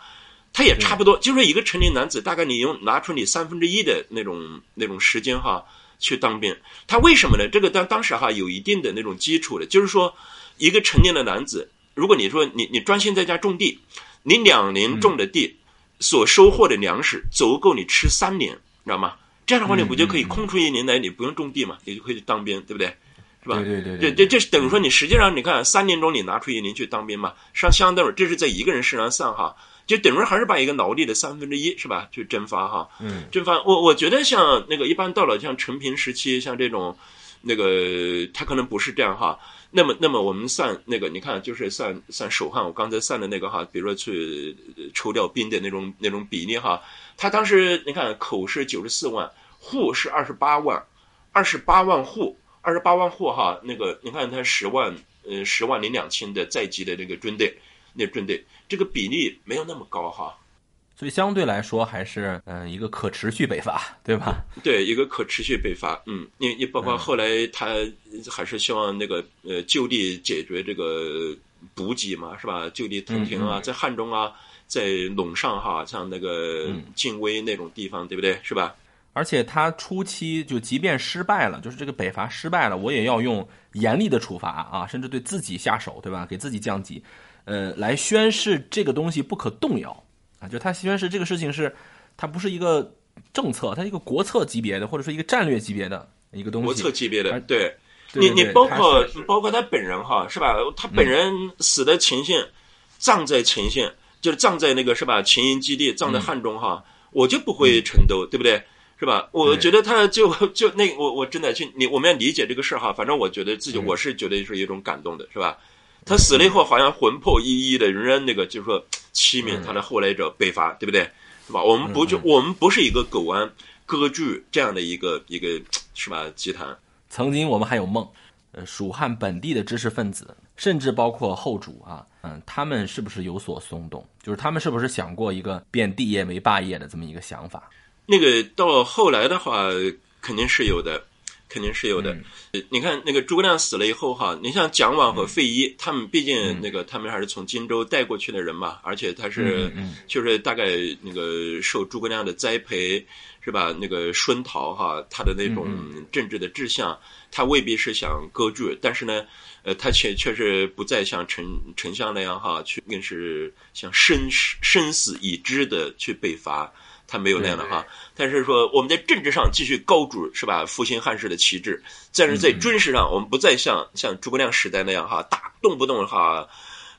它也差不多，就是一个成年男子，大概你用拿出你三分之一的那种那种时间哈去当兵。他为什么呢？这个当当时哈有一定的那种基础的，就是说一个成年的男子，如果你说你你专心在家种地，你两年种的地。所收获的粮食足够你吃三年，知道吗？这样的话，你不就可以空出一年来，你不用种地嘛，你就可以去当兵，对不对？是吧？对对对，这这这是等于说，你实际上你看，三年中你拿出一年去当兵嘛，上相当于这是在一个人身上算哈，就等于还是把一个劳力的三分之一是吧，去蒸发哈。嗯，蒸发。我我觉得像那个一般到了像陈平时期，像这种，那个他可能不是这样哈。那么那么我们算那个，你看就是算算手汗，我刚才算的那个哈，比如说去抽调兵的那种那种比例哈，他当时你看口是九十四万，户是二十八万，二十八万户。二十八万户哈，那个你看他十万呃十万零两千的在籍的那个军队，那军队这个比例没有那么高哈，所以相对来说还是嗯一个可持续北伐，对吧？对，一个可持续北伐，嗯，你你包括后来他还是希望那个呃就地解决这个补给嘛，是吧？就地屯田啊，在汉中啊，在陇上哈，像那个晋威那种地方，对不对？是吧？而且他初期就即便失败了，就是这个北伐失败了，我也要用严厉的处罚啊，甚至对自己下手，对吧？给自己降级，呃，来宣示这个东西不可动摇啊。就他宣示这个事情是，它不是一个政策，它一个国策级别的，或者说一个战略级别的一个东西。国策级别的，对，你你包括包括他本人哈，是吧？他本人死的前线，葬在前线，就是葬在那个是吧？前营基地，葬在汉中哈，我就不会成都，对不对？是吧？我觉得他就 就那我我真的去你我们要理解这个事儿哈。反正我觉得自己我是觉得是一种感动的，是吧？他死了以后好像魂魄依依的，仍然那个就是说凄悯他的后来者北伐，对不对？是吧？我们不就我们不是一个狗安割据这样的一个一个是吧？集团。曾经我们还有梦，呃，蜀汉本地的知识分子，甚至包括后主啊，嗯，他们是不是有所松动？就是他们是不是想过一个变帝业为霸业的这么一个想法？那个到后来的话，肯定是有的，肯定是有的。你看那个诸葛亮死了以后哈，你像蒋琬和费祎，他们毕竟那个他们还是从荆州带过去的人嘛，而且他是就是大概那个受诸葛亮的栽培是吧？那个孙陶哈，他的那种政治的志向，他未必是想割据，但是呢，呃，他却确实不再像丞丞相那样哈，去更是像生生死已知的去北伐。他没有那样的哈，但是说我们在政治上继续高举是吧？复兴汉室的旗帜，但是在军事上，我们不再像像诸葛亮时代那样哈，大动不动哈，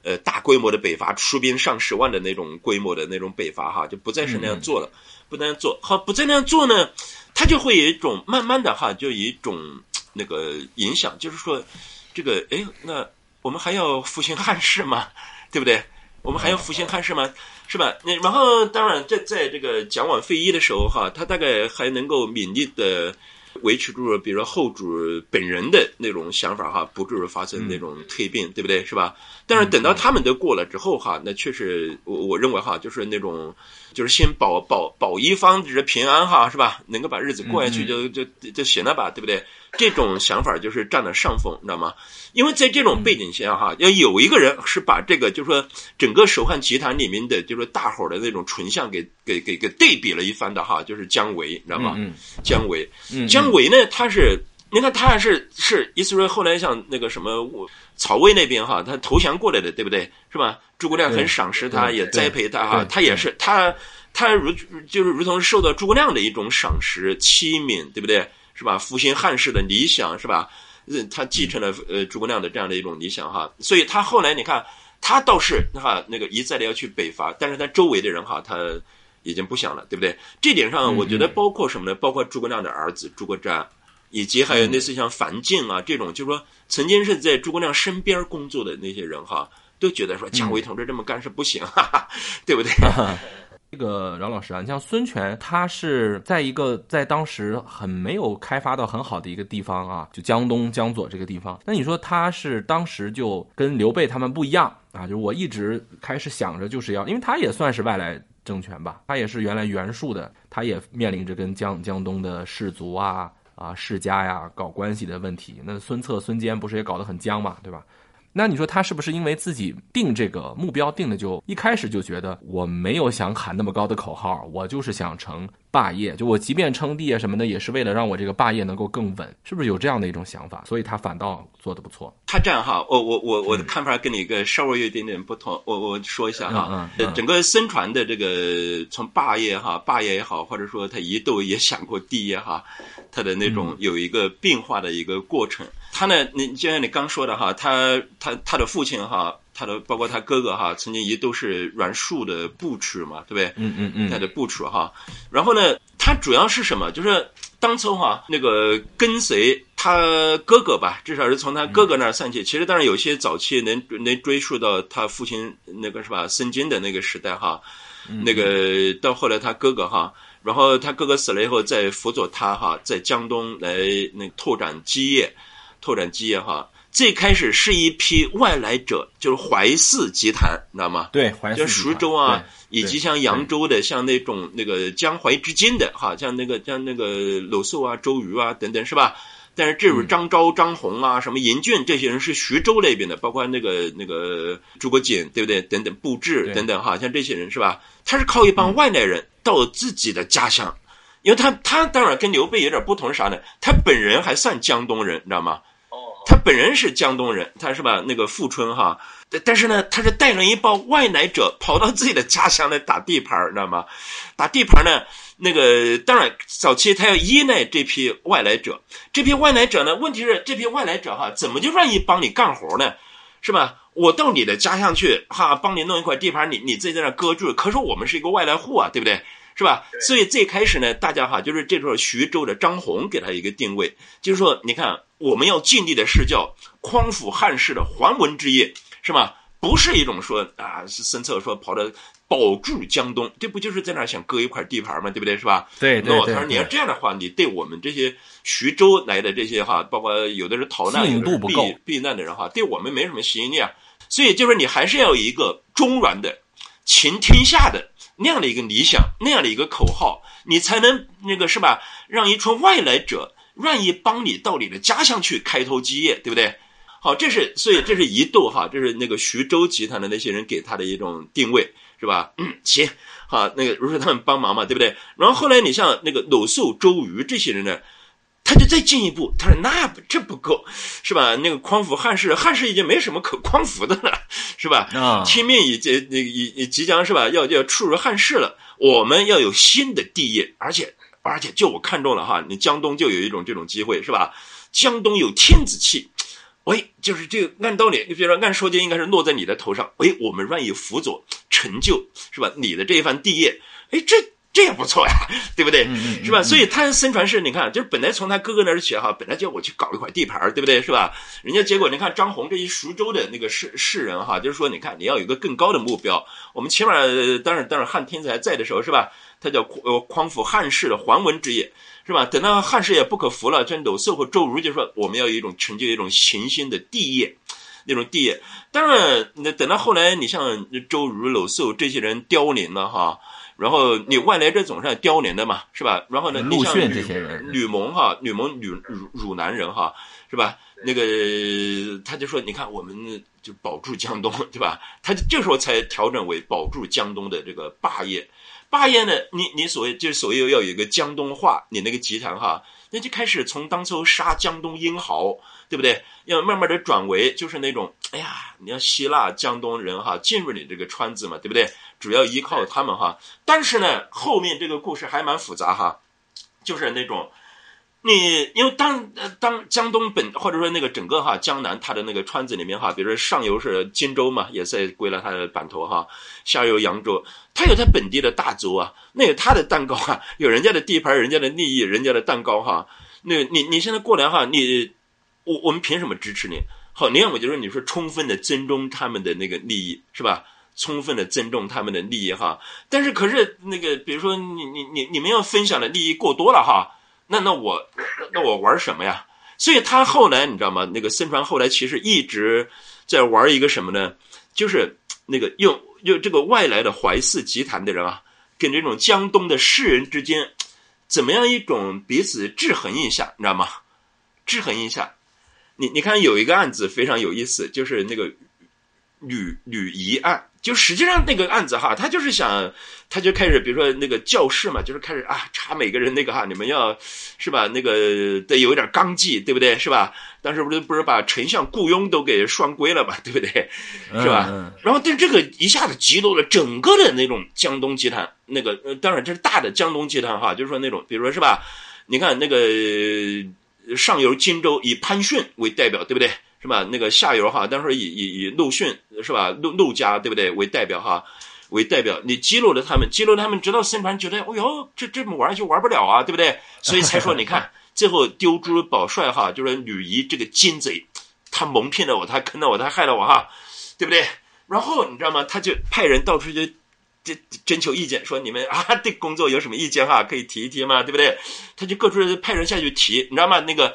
呃，大规模的北伐，出兵上十万的那种规模的那种北伐哈，就不再是那样做了，不那样做好，不再那样做呢，他就会有一种慢慢的哈，就有一种那个影响，就是说，这个哎，那我们还要复兴汉室吗？对不对？我们还要复兴汉室吗？是吧？那然后当然，在在这个蒋琬废医的时候哈，他大概还能够勉力的维持住，比如说后主本人的那种想法哈，不至于发生那种退变，对不对？是吧？但是等到他们都过了之后哈，那确实我我认为哈，就是那种就是先保保保一方就是平安哈，是吧？能够把日子过下去就就就行了吧，对不对？这种想法就是占了上风，你知道吗？因为在这种背景下，哈，要有一个人是把这个，就是说整个蜀汉集团里面的，就是大伙的那种纯相给给给给对比了一番的哈，就是姜维，你知道吗？姜维，姜维呢，他是，你看他还是是，意思说后来像那个什么曹魏那边哈，他投降过来的，对不对？是吧？诸葛亮很赏识他，也栽培他哈，他也是他他如就是如同受到诸葛亮的一种赏识欺悯，对不对？是吧？复兴汉室的理想是吧？他继承了呃诸葛亮的这样的一种理想哈，所以他后来你看，他倒是哈那个一再的要去北伐，但是他周围的人哈他已经不想了，对不对？这点上我觉得包括什么呢？包括诸葛亮的儿子诸葛瞻，以及还有类似像樊敬啊这种，就是说曾经是在诸葛亮身边工作的那些人哈，都觉得说姜维同志这么干是不行，哈哈，对不对？这个饶老师啊，你像孙权，他是在一个在当时很没有开发到很好的一个地方啊，就江东江左这个地方。那你说他是当时就跟刘备他们不一样啊？就是我一直开始想着就是要，因为他也算是外来政权吧，他也是原来袁术的，他也面临着跟江江东的士族啊啊世家呀搞关系的问题。那孙策、孙坚不是也搞得很僵嘛，对吧？那你说他是不是因为自己定这个目标定的就一开始就觉得我没有想喊那么高的口号，我就是想成霸业，就我即便称帝啊什么的，也是为了让我这个霸业能够更稳，是不是有这样的一种想法？所以他反倒做的不错。他这样哈，我我我我的看法跟你一个稍微有一点点不同，我我说一下哈，嗯，整个孙传的这个从霸业哈，霸业也好，或者说他一度也想过帝业哈，他的那种有一个变化的一个过程。他呢，你就像你刚说的哈，他他他的父亲哈，他的包括他哥哥哈，曾经也都是阮树的部曲嘛，对不对？嗯嗯嗯，他的部曲哈。然后呢，他主要是什么？就是当初哈，那个跟随他哥哥吧，至少是从他哥哥那儿算起。其实当然有些早期能能追溯到他父亲那个是吧，孙坚的那个时代哈。那个到后来他哥哥哈，然后他哥哥死了以后，再辅佐他哈，在江东来那拓展基业。拓展基业哈，最开始是一批外来者，就是淮泗集团，你知道吗？对，就徐州啊，以及像扬州的，像那种那个江淮之间的哈，像那个像那个鲁肃啊、周瑜啊等等，是吧？但是这种张昭、张宏啊，什么严俊这些人是徐州那边的，包括那个那个诸葛瑾，对不对？等等，布置等等哈，像这些人是吧？他是靠一帮外来人到自己的家乡，因为他他当然跟刘备有点不同啥呢？他本人还算江东人，你知道吗？他本人是江东人，他是吧？那个富春哈，但是呢，他是带了一帮外来者跑到自己的家乡来打地盘，你知道吗？打地盘呢，那个当然早期他要依赖这批外来者，这批外来者呢，问题是这批外来者哈，怎么就愿意帮你干活呢？是吧？我到你的家乡去哈，帮你弄一块地盘，你你自己在那搁住，可是我们是一个外来户啊，对不对？是吧？所以最开始呢，大家哈，就是这时候徐州的张宏给他一个定位，就是说，你看我们要尽力的是叫匡扶汉室的桓文之业，是吧？不是一种说啊，是孙策说跑到保住江东，这不就是在那儿想割一块地盘吗？对不对？是吧？对对。那他说你要这样的话，你对我们这些徐州来的这些哈，包括有的是逃难、有的避避难的人哈，对我们没什么吸引力啊。所以就是你还是要有一个中原的、秦天下的。那样的一个理想，那样的一个口号，你才能那个是吧？让一群外来者愿意帮你到你的家乡去开拓基业，对不对？好，这是所以这是一度哈，这是那个徐州集团的那些人给他的一种定位，是吧？嗯，行，好，那个如是他们帮忙嘛，对不对？然后后来你像那个鲁肃、周瑜这些人呢？他就再进一步，他说：“那这不够，是吧？那个匡扶汉室，汉室已经没什么可匡扶的了，是吧？啊，天命已经那已即将是吧？要要出入汉室了，我们要有新的帝业，而且而且就我看中了哈，你江东就有一种这种机会，是吧？江东有天子气，喂，就是这个按道理，你比如说按说就应该是落在你的头上，喂，我们愿意辅佐成就，是吧？你的这一番帝业，哎，这。”这也不错呀，对不对？是吧？所以他孙传是，你看，就是本来从他哥哥那儿学哈，本来叫我去搞一块地盘对不对？是吧？人家结果你看张宏这一熟州的那个士士人哈，就是说，你看你要有一个更高的目标，我们起码当然当然汉天子还在的时候是吧？他叫呃匡扶汉室的桓文之业是吧？等到汉室也不可服了，这鲁肃和周瑜就说我们要有一种成就一种行星的帝业，那种帝业。当然，那等到后来，你像周瑜、鲁肃这些人凋零了哈。然后你外来者总是要凋零的嘛，是吧？然后呢，陆逊这些人，吕蒙哈，吕蒙吕汝汝南人哈，是吧？那个他就说，你看我们就保住江东，对吧？他这时候才调整为保住江东的这个霸业。霸业呢，你你所谓就是所谓要有一个江东话，你那个集团哈，那就开始从当初杀江东英豪。对不对？要慢慢的转为就是那种，哎呀，你要希腊江东人哈进入你这个川子嘛，对不对？主要依靠他们哈。但是呢，后面这个故事还蛮复杂哈，就是那种，你因为当当江东本或者说那个整个哈江南它的那个川子里面哈，比如说上游是荆州嘛，也在归了它的版图哈，下游扬州，它有它本地的大族啊，那有它的蛋糕啊，有人家的地盘，人家的利益，人家的蛋糕哈。那你你现在过来哈，你。我我们凭什么支持你？好，你要么就说你说充分的尊重他们的那个利益，是吧？充分的尊重他们的利益哈。但是可是那个，比如说你你你你们要分享的利益过多了哈，那那我那我玩什么呀？所以他后来你知道吗？那个孙传后来其实一直在玩一个什么呢？就是那个用用这个外来的淮泗集团的人啊，跟这种江东的士人之间，怎么样一种彼此制衡一下，你知道吗？制衡一下。你你看有一个案子非常有意思，就是那个吕吕仪案。就实际上那个案子哈，他就是想，他就开始，比如说那个教室嘛，就是开始啊查每个人那个哈，你们要是吧，那个得有一点纲纪，对不对？是吧？当时不是不是把丞相雇佣都给双规了嘛，对不对？是吧？然后但这个一下子激怒了整个的那种江东集团，那个呃当然这是大的江东集团哈，就是说那种，比如说是吧？你看那个上游荆州以潘逊为代表，对不对？是吧？那个下游哈，当时以以以陆逊是吧？陆陆家对不对为代表哈？为代表，你激怒了他们，激怒他们，直到孙权觉得，哎呦，这这么玩就玩不了啊，对不对？所以才说，你看 最后丢诸保帅哈，就是吕夷这个奸贼，他蒙骗了我，他坑了我，他害了我哈，对不对？然后你知道吗？他就派人到处就征征求意见，说你们啊对工作有什么意见哈，可以提一提嘛，对不对？他就各处派人下去提，你知道吗？那个。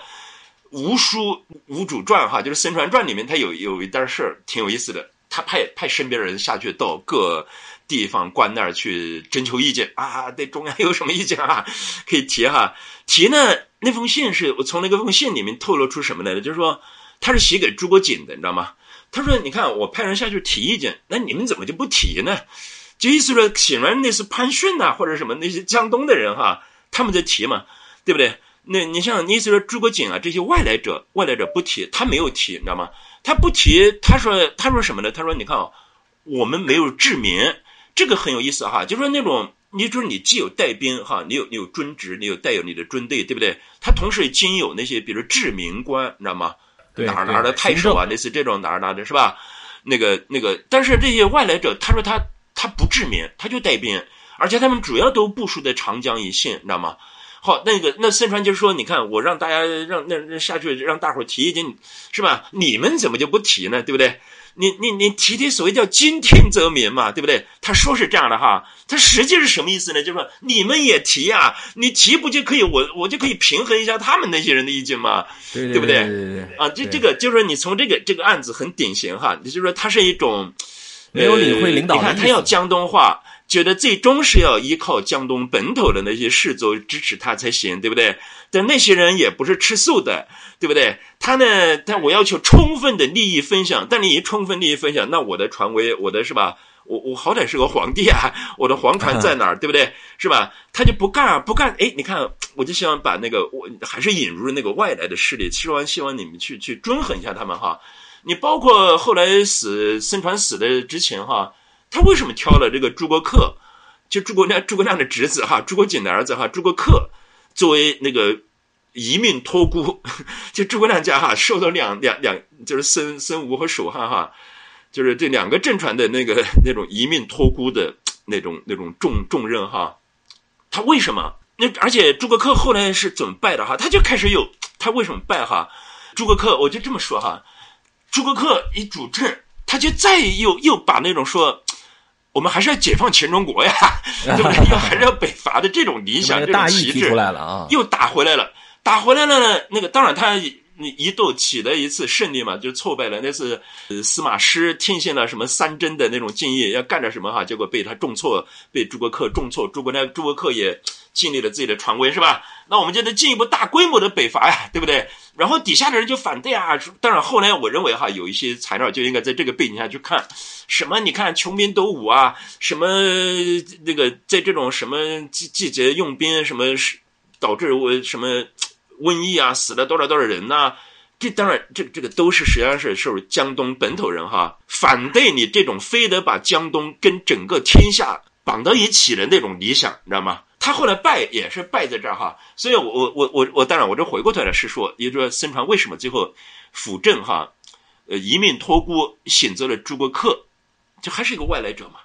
吴书吴主传哈，就是《孙传传》里面，他有有一段事儿挺有意思的。他派派身边人下去到各地方官那儿去征求意见啊，对中央有什么意见啊？可以提哈。提呢，那封信是我从那个封信里面透露出什么来的？就是说他是写给朱国锦的，你知道吗？他说：“你看，我派人下去提意见，那你们怎么就不提呢？”就意思说，显然那是潘逊呐，或者什么那些江东的人哈，他们在提嘛，对不对？那你像你意思说诸葛瑾啊这些外来者，外来者不提，他没有提，你知道吗？他不提，他说他说什么呢？他说你看啊，我们没有治民，这个很有意思哈。就说那种，你就是你既有带兵哈，你有你有军职，你有带有你的军队，对不对？他同时经有那些比如治民官，你知道吗？哪儿哪儿的太守啊，类似这种哪儿哪儿的是吧？那个那个，但是这些外来者，他说他他不治民，他就带兵，而且他们主要都部署在长江一线，你知道吗？好，那个那孙传就说，你看我让大家让那那下去让大伙提意见，是吧？你们怎么就不提呢？对不对？你你你提提所谓叫兼听则民嘛，对不对？他说是这样的哈，他实际是什么意思呢？就是说你们也提啊，你提不就可以我我就可以平衡一下他们那些人的意见嘛，对不对啊，这这个就是说你从这个这个案子很典型哈，也就是说它是一种没有理会领导，你看他要江东话。觉得最终是要依靠江东本土的那些士族支持他才行，对不对？但那些人也不是吃素的，对不对？他呢，他我要求充分的利益分享，但你一充分利益分享，那我的传威，我的是吧？我我好歹是个皇帝啊，我的皇权在哪儿，对不对？是吧？他就不干啊，不干。哎，你看，我就希望把那个我还是引入那个外来的势力，希望希望你们去去均衡一下他们哈。你包括后来死孙传死的之前哈。他为什么挑了这个诸葛恪，就诸葛亮诸葛亮的侄子哈，诸葛瑾的儿子哈，诸葛恪作为那个一命托孤，就诸葛亮家哈受到两两两就是孙孙吴和蜀汉哈，就是这两个政权的那个那种一命托孤的那种那种重重任哈。他为什么？那而且诸葛恪后来是怎么败的哈？他就开始有他为什么败哈？诸葛恪我就这么说哈，诸葛恪一主政，他就再又又把那种说。我们还是要解放全中国呀，对不对？要还是要北伐的这种理想、这种旗帜，又打回来了，打回来了呢。那个当然，他你一度取得一次胜利嘛，就挫败了。那次呃司马师听信了什么三征的那种建议，要干点什么哈，结果被他重挫，被诸葛恪重挫。诸葛亮、诸葛恪也建立了自己的传威，是吧？那我们就得进一步大规模的北伐呀，对不对？然后底下的人就反对啊。当然，后来我认为哈，有一些材料就应该在这个背景下去看。什么？你看穷兵黩武啊？什么那个在这种什么季季节用兵？什么导致我什么瘟疫啊？死了多少多少人呐？这当然，这这个都是实际上是是江东本土人哈反对你这种非得把江东跟整个天下绑到一起的那种理想，你知道吗？他后来败也是败在这儿哈。所以我我我我我当然我这回过头来是说，也就是说孙传为什么最后辅政哈，呃一命托孤选择了诸葛恪。就还是一个外来者嘛，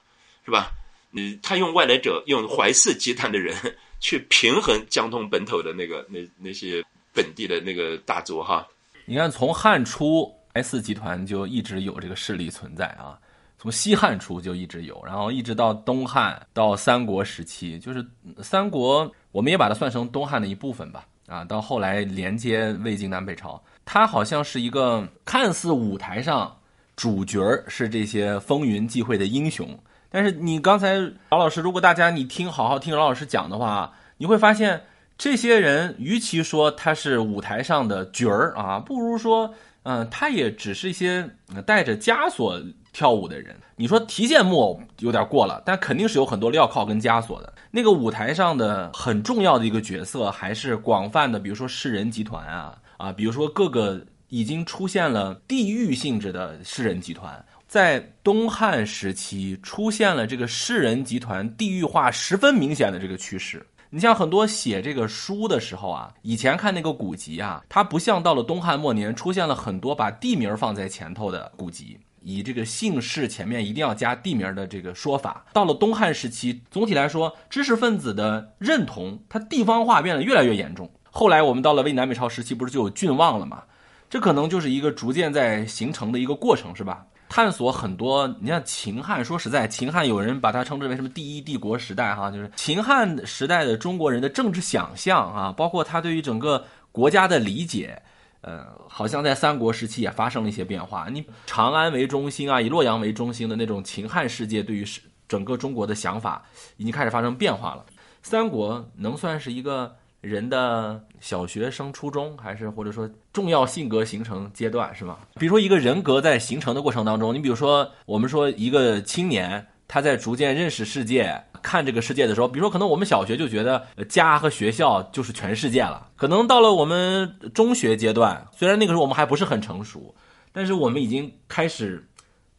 是吧？嗯他用外来者，用淮泗集团的人去平衡江东本土的那个那那些本地的那个大族哈。你看，从汉初 S 集团就一直有这个势力存在啊，从西汉初就一直有，然后一直到东汉到三国时期，就是三国我们也把它算成东汉的一部分吧啊。到后来连接魏晋南北朝，它好像是一个看似舞台上。主角是这些风云际会的英雄，但是你刚才老老师，如果大家你听好好听老老师讲的话，你会发现这些人与其说他是舞台上的角儿啊，不如说，嗯，他也只是一些带着枷锁跳舞的人。你说提线木偶有点过了，但肯定是有很多镣铐跟枷锁的。那个舞台上的很重要的一个角色，还是广泛的，比如说世人集团啊啊，比如说各个已经出现了地域性质的世人集团。在东汉时期，出现了这个士人集团地域化十分明显的这个趋势。你像很多写这个书的时候啊，以前看那个古籍啊，它不像到了东汉末年出现了很多把地名放在前头的古籍，以这个姓氏前面一定要加地名的这个说法。到了东汉时期，总体来说，知识分子的认同它地方化变得越来越严重。后来我们到了魏南北朝时期，不是就有郡望了吗？这可能就是一个逐渐在形成的一个过程，是吧？探索很多，你像秦汉，说实在，秦汉有人把它称之为什么第一帝国时代，哈，就是秦汉时代的中国人的政治想象啊，包括他对于整个国家的理解，呃，好像在三国时期也发生了一些变化。你长安为中心啊，以洛阳为中心的那种秦汉世界，对于整个中国的想法已经开始发生变化了。三国能算是一个。人的小学升初中，还是或者说重要性格形成阶段，是吗？比如说一个人格在形成的过程当中，你比如说我们说一个青年他在逐渐认识世界、看这个世界的时候，比如说可能我们小学就觉得家和学校就是全世界了，可能到了我们中学阶段，虽然那个时候我们还不是很成熟，但是我们已经开始。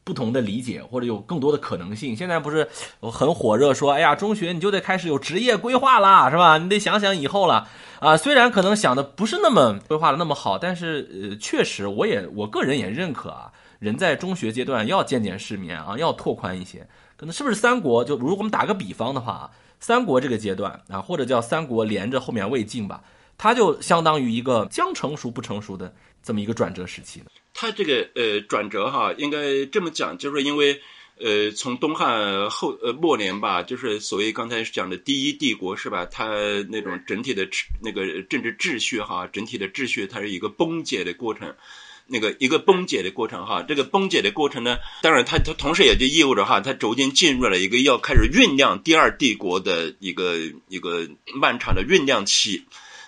不同的理解或者有更多的可能性。现在不是很火热，说哎呀，中学你就得开始有职业规划啦，是吧？你得想想以后了啊。虽然可能想的不是那么规划的那么好，但是呃，确实我也我个人也认可啊。人在中学阶段要见见世面啊，要拓宽一些。可能是不是三国？就如果我们打个比方的话，三国这个阶段啊，或者叫三国连着后面魏晋吧，它就相当于一个将成熟不成熟的这么一个转折时期。他这个呃转折哈，应该这么讲，就是因为呃从东汉后呃末年吧，就是所谓刚才讲的第一帝国是吧？它那种整体的那个政治秩序哈，整体的秩序它是一个崩解的过程，那个一个崩解的过程哈。这个崩解的过程呢，当然它它同时也就意味着哈，它逐渐进入了一个要开始酝酿第二帝国的一个一个漫长的酝酿期。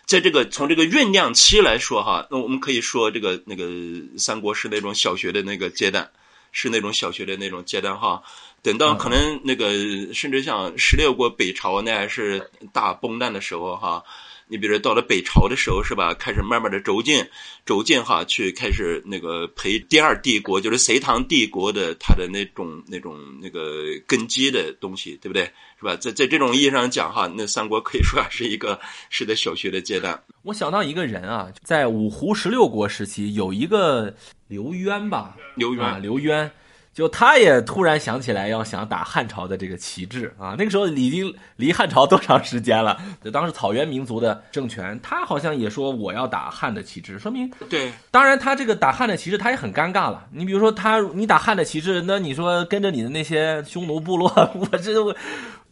在这个从这个酝酿期来说哈，那我们可以说这个那个三国是那种小学的那个阶段，是那种小学的那种阶段哈。等到可能那个甚至像十六国北朝那还是大崩烂的时候哈。你比如说到了北朝的时候是吧，开始慢慢的轴进，轴进哈去开始那个培第二帝国，就是隋唐帝国的它的那种那种那个根基的东西，对不对？是吧？在在这种意义上讲哈，那三国可以说是一个是在小学的阶段。我想到一个人啊，在五胡十六国时期有一个刘渊吧，刘渊，刘渊。就他也突然想起来要想打汉朝的这个旗帜啊，那个时候已经离汉朝多长时间了？就当时草原民族的政权，他好像也说我要打汉的旗帜，说明对。当然，他这个打汉的旗帜，他也很尴尬了。你比如说他，你打汉的旗帜，那你说跟着你的那些匈奴部落，我这我。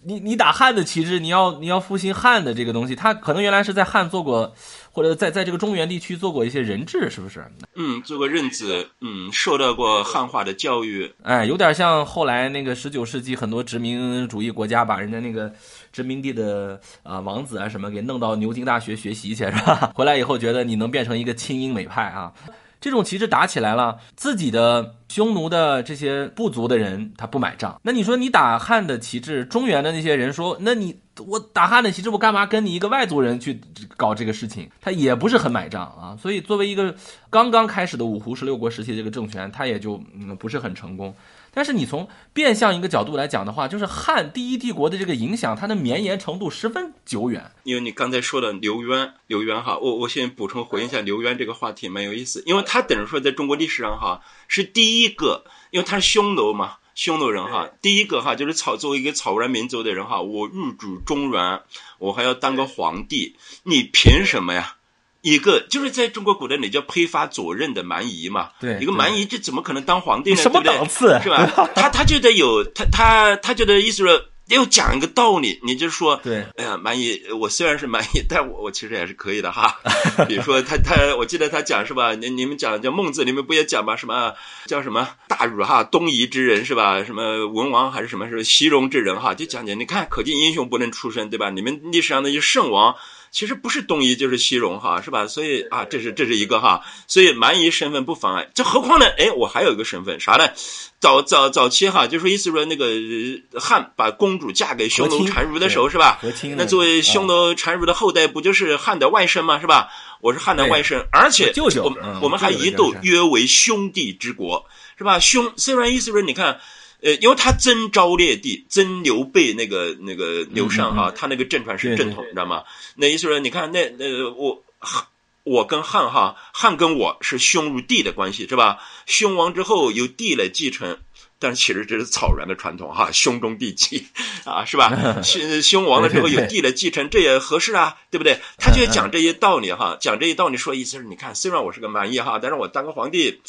你你打汉的旗帜，你要你要复兴汉的这个东西，他可能原来是在汉做过，或者在在这个中原地区做过一些人质，是不是？嗯，做过任子，嗯，受到过汉化的教育，哎，有点像后来那个十九世纪很多殖民主义国家把人家那个殖民地的啊王子啊什么给弄到牛津大学学习去，是吧？回来以后觉得你能变成一个亲英美派啊。这种旗帜打起来了，自己的匈奴的这些部族的人他不买账。那你说你打汉的旗帜，中原的那些人说，那你我打汉的旗帜，我干嘛跟你一个外族人去搞这个事情？他也不是很买账啊。所以作为一个刚刚开始的五胡十六国时期的这个政权，他也就嗯不是很成功。但是你从变相一个角度来讲的话，就是汉第一帝国的这个影响，它的绵延程度十分久远。因为你刚才说的刘渊，刘渊哈，我我先补充回应一下刘渊这个话题，蛮有意思。因为他等于说在中国历史上哈是第一个，因为他是匈奴嘛，匈奴人哈，第一个哈就是草作为一个草原民族的人哈，我入主中原，我还要当个皇帝，你凭什么呀？一个就是在中国古代，你叫披发左衽的蛮夷嘛？对，一个蛮夷这怎么可能当皇帝呢？什么档次是吧？他他就得有他他他觉得意思说要讲一个道理，你就说对，哎呀，蛮夷，我虽然是蛮夷，但我我其实也是可以的哈。比如说他他，我记得他讲是吧？你你们讲叫孟子，你们不也讲吗？什么叫什么大禹哈？东夷之人是吧？什么文王还是什么是西戎之人哈？就讲讲，你看可见英雄不能出身对吧？你们历史上那些圣王。其实不是东夷就是西戎哈，是吧？所以啊，这是这是一个哈，所以蛮夷身份不妨碍。这何况呢？哎，我还有一个身份啥呢？早早早期哈，就说意思说那个汉把公主嫁给匈奴单于的时候是吧？那作为匈奴单于的后代，不就是汉的外甥吗？是吧？我是汉的外甥，而且我们我们还一度约为兄弟之国，是吧？兄虽然意思说你看。呃，因为他征昭烈帝，征刘备那个那个刘禅哈，他那个政权是正统，你知道吗？那意思说，你看那那我我跟汉哈，汉跟我是兄如弟的关系，是吧？兄亡之后由弟来继承，但是其实这是草原的传统哈，兄终弟继啊，是吧？兄兄亡了之后由弟来继承，这也合适啊，对不对？他就讲这些道理哈，讲这些道理，说意思是你看，虽然我是个蛮夷哈，但是我当个皇帝。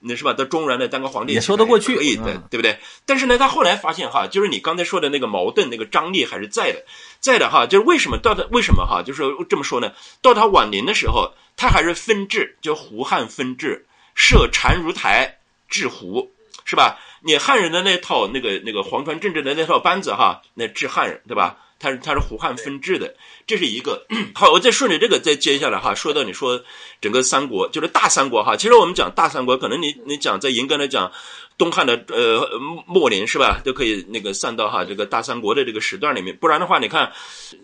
那是吧？到中原来当个皇帝也说得过去，可以的，对不对？但是呢，他后来发现哈，就是你刚才说的那个矛盾，那个张力还是在的，在的哈。就是为什么到他为什么哈？就是这么说呢？到他晚年的时候，他还是分治，就胡汉分治，设禅如台治胡，是吧？你汉人的那套那个那个皇权政治的那套班子哈，那治汉人，对吧？他是他是胡汉分治的，这是一个 好。我再顺着这个再接下来哈，说到你说整个三国就是大三国哈。其实我们讲大三国，可能你你讲在严格来讲，东汉的呃末年是吧，都可以那个算到哈这个大三国的这个时段里面。不然的话，你看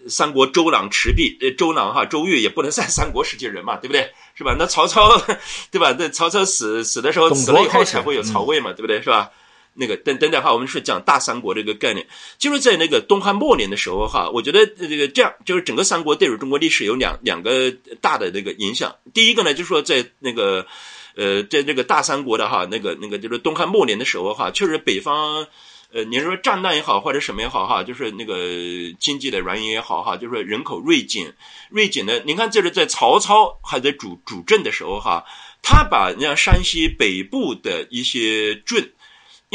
三国周郎赤壁，呃周郎哈周瑜也不能算三国时期人嘛，对不对？是吧？那曹操 对吧？那曹操死死的时候死了以后才会有曹魏嘛，对不对？是吧？那个等等等哈，我们是讲大三国这个概念，就是在那个东汉末年的时候哈，我觉得这个这样就是整个三国对于中国历史有两两个大的那个影响。第一个呢，就是说在那个呃，在这个大三国的哈，那个那个就是东汉末年的时候哈，确实北方呃，你说战乱也好或者什么也好哈，就是那个经济的原因也好哈，就是人口锐减，锐减的。你看这是在曹操还在主主政的时候哈，他把人家山西北部的一些郡。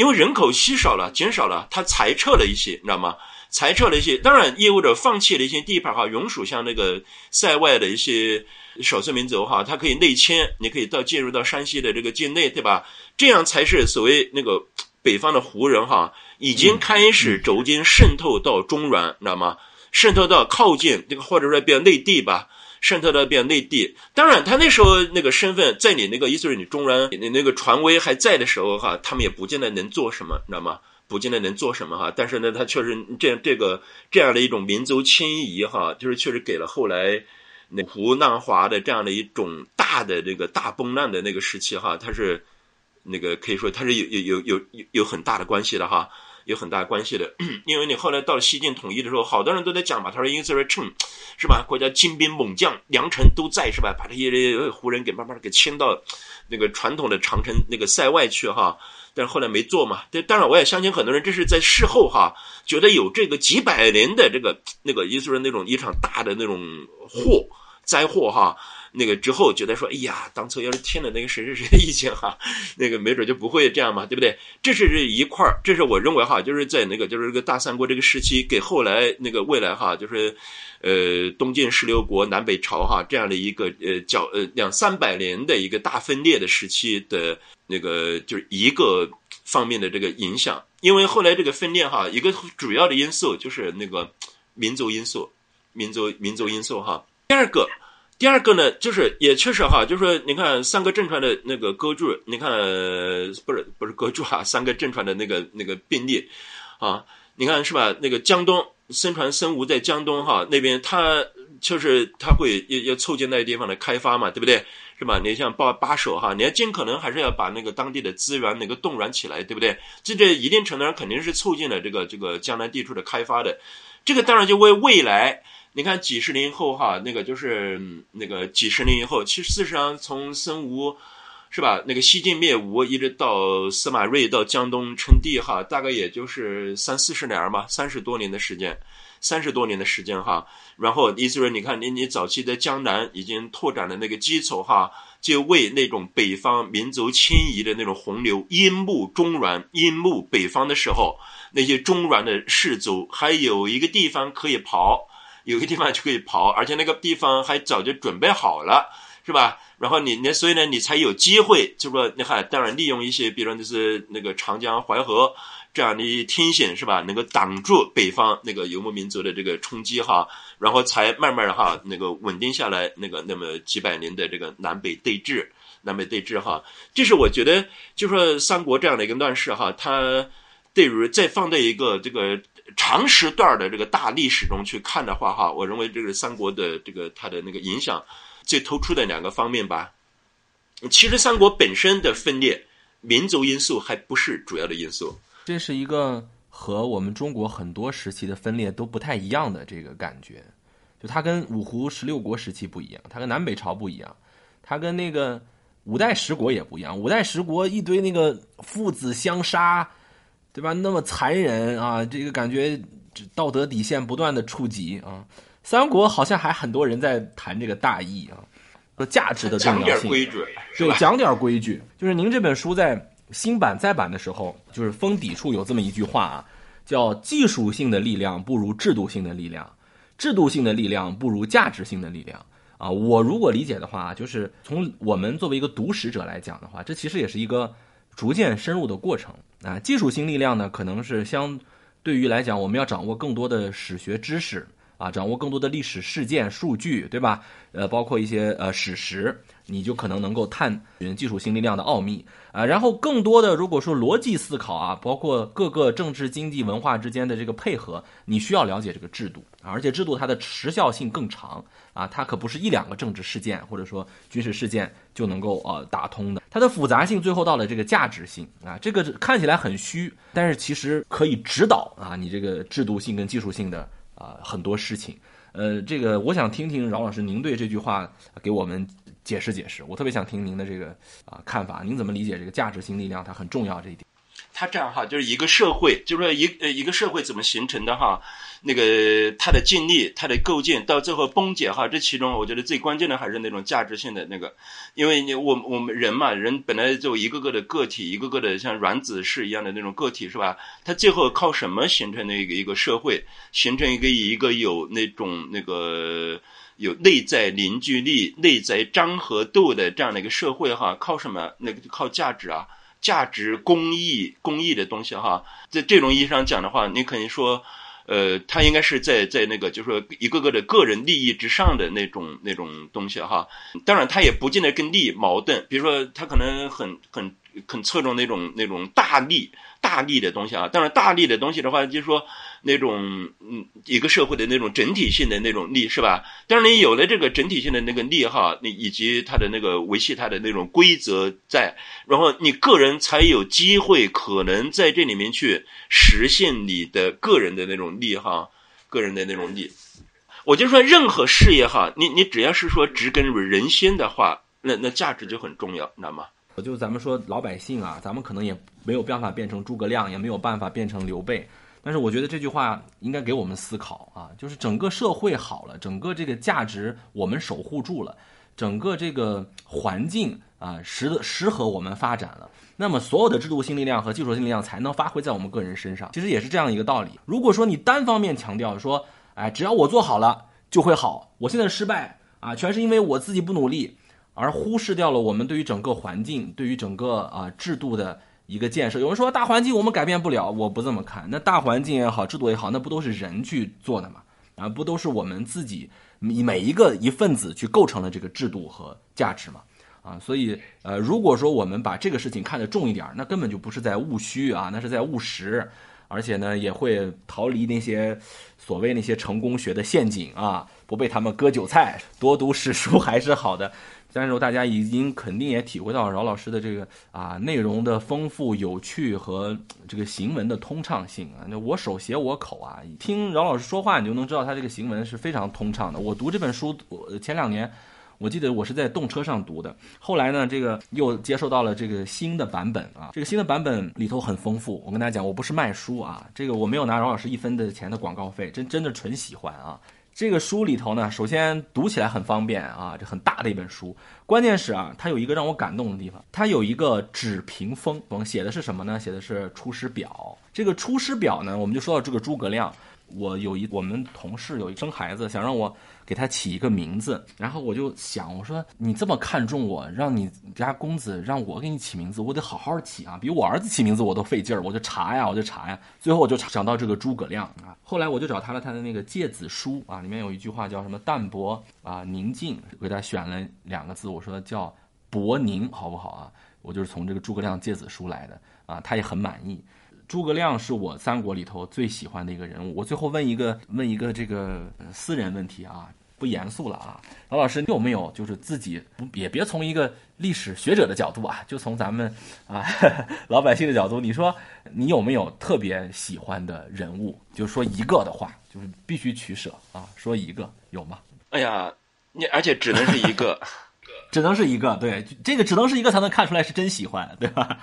因为人口稀少了，减少了，他裁撤了一些，你知道吗？裁撤了一些，当然意味着放弃了一些地盘哈，永属像那个塞外的一些少数民族哈，它可以内迁，你可以到进入到山西的这个境内，对吧？这样才是所谓那个北方的胡人哈，已经开始逐渐渗透到中原，你知道吗？渗透到靠近这个或者说比较内地吧。渗透到变内地，当然他那时候那个身份，在你那个意思是你中原你那个传威还在的时候哈，他们也不见得能做什么，你知道吗？不见得能做什么哈。但是呢，他确实这样这个这样的一种民族迁移哈，就是确实给了后来那胡南华的这样的一种大的这个大崩烂的那个时期哈，它是那个可以说它是有有有有有很大的关系的哈。有很大关系的，因为你后来到西晋统一的时候，好多人都在讲嘛。他说，因此而称，是吧？国家精兵猛将、良臣都在，是吧？把这些胡人给慢慢的给迁到那个传统的长城那个塞外去哈。但是后来没做嘛。但当然，我也相信很多人这是在事后哈，觉得有这个几百年的这个那个，意思是那种一场大的那种祸灾祸哈。那个之后觉得说，哎呀，当初要是听了那个谁谁谁的意见哈，那个没准就不会这样嘛，对不对？这是这一块儿，这是我认为哈，就是在那个就是这个大三国这个时期，给后来那个未来哈，就是呃东晋十六国南北朝哈这样的一个呃较呃两三百年的一个大分裂的时期的那个就是一个方面的这个影响。因为后来这个分裂哈，一个主要的因素就是那个民族因素，民族民族因素哈。第二个。第二个呢，就是也确实哈，就是说，你看三个正传的那个歌剧，你看不是不是歌剧哈，三个正传的那个那个并列，啊，你看是吧？那个江东孙传孙吴在江东哈那边，他就是他会要要促进那个地方的开发嘛，对不对？是吧？你像把把守哈，你要尽可能还是要把那个当地的资源那个动员起来，对不对？这这一定程度上肯定是促进了这个这个江南地区的开发的，这个当然就为未来。你看几十年后哈，那个就是那个几十年以后，其实事实上从孙吴，是吧？那个西晋灭吴，一直到司马睿到江东称帝哈，大概也就是三四十年吧，三十多年的时间，三十多年的时间哈。然后意思说，你看你你早期在江南已经拓展的那个基础哈，就为那种北方民族迁移的那种洪流淹没中原、淹没北方的时候，那些中原的士族还有一个地方可以跑。有个地方就可以刨，而且那个地方还早就准备好了，是吧？然后你那所以呢，你才有机会，就说你看，当然利用一些，比如说就是那个长江、淮河这样的天险是吧？能够挡住北方那个游牧民族的这个冲击哈，然后才慢慢的哈那个稳定下来那个那么几百年的这个南北对峙，南北对峙哈，这是我觉得就说三国这样的一个乱世哈，它对于再放在一个这个长时段的这个大历史中去看的话哈，我认为这个三国的这个它的那个影响最突出的两个方面吧。其实三国本身的分裂，民族因素还不是主要的因素。这是一个和我们中国很多时期的分裂都不太一样的这个感觉，就它跟五胡十六国时期不一样，它跟南北朝不一样，它跟那个五代十国也不一样。五代十国一堆那个父子相杀，对吧？那么残忍啊，这个感觉道德底线不断的触及啊。三国好像还很多人在谈这个大义啊。说价值的重要性，对，讲点规矩。就是您这本书在新版再版的时候，就是封底处有这么一句话啊，叫“技术性的力量不如制度性的力量，制度性的力量不如价值性的力量”。啊，我如果理解的话，就是从我们作为一个读史者来讲的话，这其实也是一个逐渐深入的过程啊。技术性力量呢，可能是相对于来讲，我们要掌握更多的史学知识。啊，掌握更多的历史事件数据，对吧？呃，包括一些呃史实，你就可能能够探寻技术性力量的奥秘啊。然后更多的，如果说逻辑思考啊，包括各个政治、经济、文化之间的这个配合，你需要了解这个制度啊。而且制度它的时效性更长啊，它可不是一两个政治事件或者说军事事件就能够呃打通的。它的复杂性最后到了这个价值性啊，这个看起来很虚，但是其实可以指导啊你这个制度性跟技术性的。啊，很多事情，呃，这个我想听听饶老师您对这句话给我们解释解释。我特别想听您的这个啊看法，您怎么理解这个价值性力量？它很重要这一点。它这样哈，就是一个社会，就是说一呃一个社会怎么形成的哈。那个它的建立，它的构建，到最后崩解哈，这其中我觉得最关键的还是那种价值性的那个，因为你我我们人嘛，人本来就一个个的个体，一个个的像卵子是一样的那种个体是吧？它最后靠什么形成的一个一个社会，形成一个一个有那种那个有内在凝聚力、内在张合度的这样的一个社会哈？靠什么？那个靠价值啊，价值、公益、公益的东西哈。在这种意义上讲的话，你可能说。呃，它应该是在在那个，就是说一个个的个人利益之上的那种那种东西哈。当然，它也不见得跟利矛盾。比如说，它可能很很很侧重那种那种大利。大利的东西啊，当然大利的东西的话，就是说那种嗯，一个社会的那种整体性的那种力是吧？但是你有了这个整体性的那个力哈，你以及它的那个维系它的那种规则在，然后你个人才有机会可能在这里面去实现你的个人的那种力哈，个人的那种力。我就说任何事业哈，你你只要是说植根于人心的话，那那价值就很重要，你知道吗？我就咱们说老百姓啊，咱们可能也没有办法变成诸葛亮，也没有办法变成刘备。但是我觉得这句话应该给我们思考啊，就是整个社会好了，整个这个价值我们守护住了，整个这个环境啊适适合我们发展了，那么所有的制度性力量和技术性力量才能发挥在我们个人身上。其实也是这样一个道理。如果说你单方面强调说，哎，只要我做好了就会好，我现在失败啊，全是因为我自己不努力。而忽视掉了我们对于整个环境、对于整个啊制度的一个建设。有人说大环境我们改变不了，我不这么看。那大环境也好，制度也好，那不都是人去做的吗？啊，不都是我们自己每一个一份子去构成了这个制度和价值吗？啊，所以呃，如果说我们把这个事情看得重一点，那根本就不是在务虚啊，那是在务实，而且呢，也会逃离那些所谓那些成功学的陷阱啊，不被他们割韭菜。多读史书还是好的。但是大家已经肯定也体会到饶老师的这个啊内容的丰富、有趣和这个行文的通畅性啊。那我手写我口啊，听饶老师说话，你就能知道他这个行文是非常通畅的。我读这本书，我前两年我记得我是在动车上读的，后来呢，这个又接受到了这个新的版本啊。这个新的版本里头很丰富。我跟大家讲，我不是卖书啊，这个我没有拿饶老师一分的钱的广告费，真真的纯喜欢啊。这个书里头呢，首先读起来很方便啊，这很大的一本书。关键是啊，它有一个让我感动的地方，它有一个纸屏风，写的是什么呢？写的是《出师表》。这个《出师表》呢，我们就说到这个诸葛亮，我有一我们同事有一生孩子，想让我给他起一个名字，然后我就想，我说你这么看重我，让你家公子让我给你起名字，我得好好起啊，比我儿子起名字我都费劲儿，我就查呀，我就查呀，最后我就想到这个诸葛亮啊，后来我就找他了他的那个《诫子书》啊，里面有一句话叫什么淡泊啊宁静，给他选了两个字，我说叫博宁，好不好啊？我就是从这个诸葛亮《诫子书》来的啊，他也很满意。诸葛亮是我三国里头最喜欢的一个人物。我最后问一个问一个这个私人问题啊，不严肃了啊，老老师，你有没有就是自己不也别从一个历史学者的角度啊，就从咱们啊 老百姓的角度，你说你有没有特别喜欢的人物？就说一个的话，就是必须取舍啊，说一个有吗？哎呀，你而且只能是一个，只能是一个，对，这个只能是一个才能看出来是真喜欢，对吧？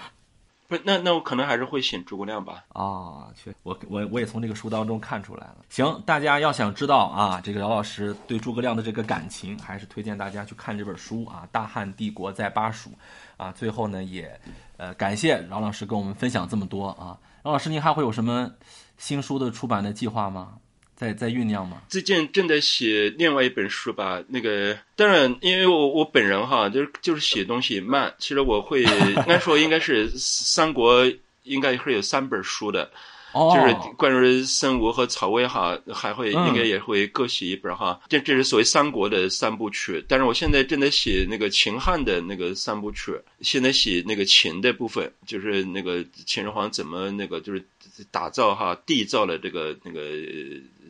不，那那我可能还是会选诸葛亮吧。啊，确，我我我也从这个书当中看出来了。行，大家要想知道啊，这个姚老师对诸葛亮的这个感情，还是推荐大家去看这本书啊，《大汉帝国在巴蜀》啊。最后呢，也呃感谢饶老师跟我们分享这么多啊。饶老师，您还会有什么新书的出版的计划吗？在在酝酿吗？最近正在写另外一本书吧。那个当然，因为我我本人哈，就是就是写东西慢。其实我会 应该说应该是三国应该会有三本书的，就是关于孙吴和曹魏哈，还会应该也会各写一本哈。这这是所谓三国的三部曲。但是我现在正在写那个秦汉的那个三部曲，现在写那个秦的部分，就是那个秦始皇怎么那个就是打造哈缔造了这个那个。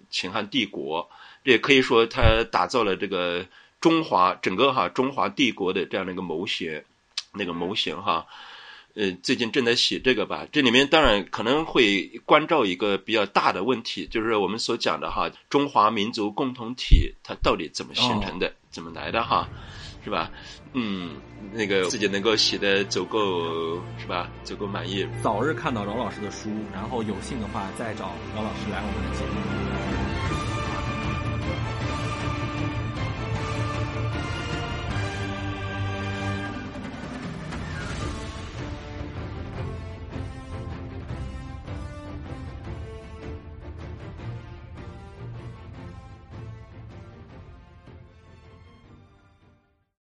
秦汉帝国，这也可以说他打造了这个中华整个哈中华帝国的这样的一个谋型，那个模型哈，呃，最近正在写这个吧。这里面当然可能会关照一个比较大的问题，就是我们所讲的哈中华民族共同体它到底怎么形成的，怎么来的哈，是吧？嗯，那个自己能够写的足够是吧？足够满意。早日看到饶老师的书，然后有幸的话再找饶老师来我们的节目。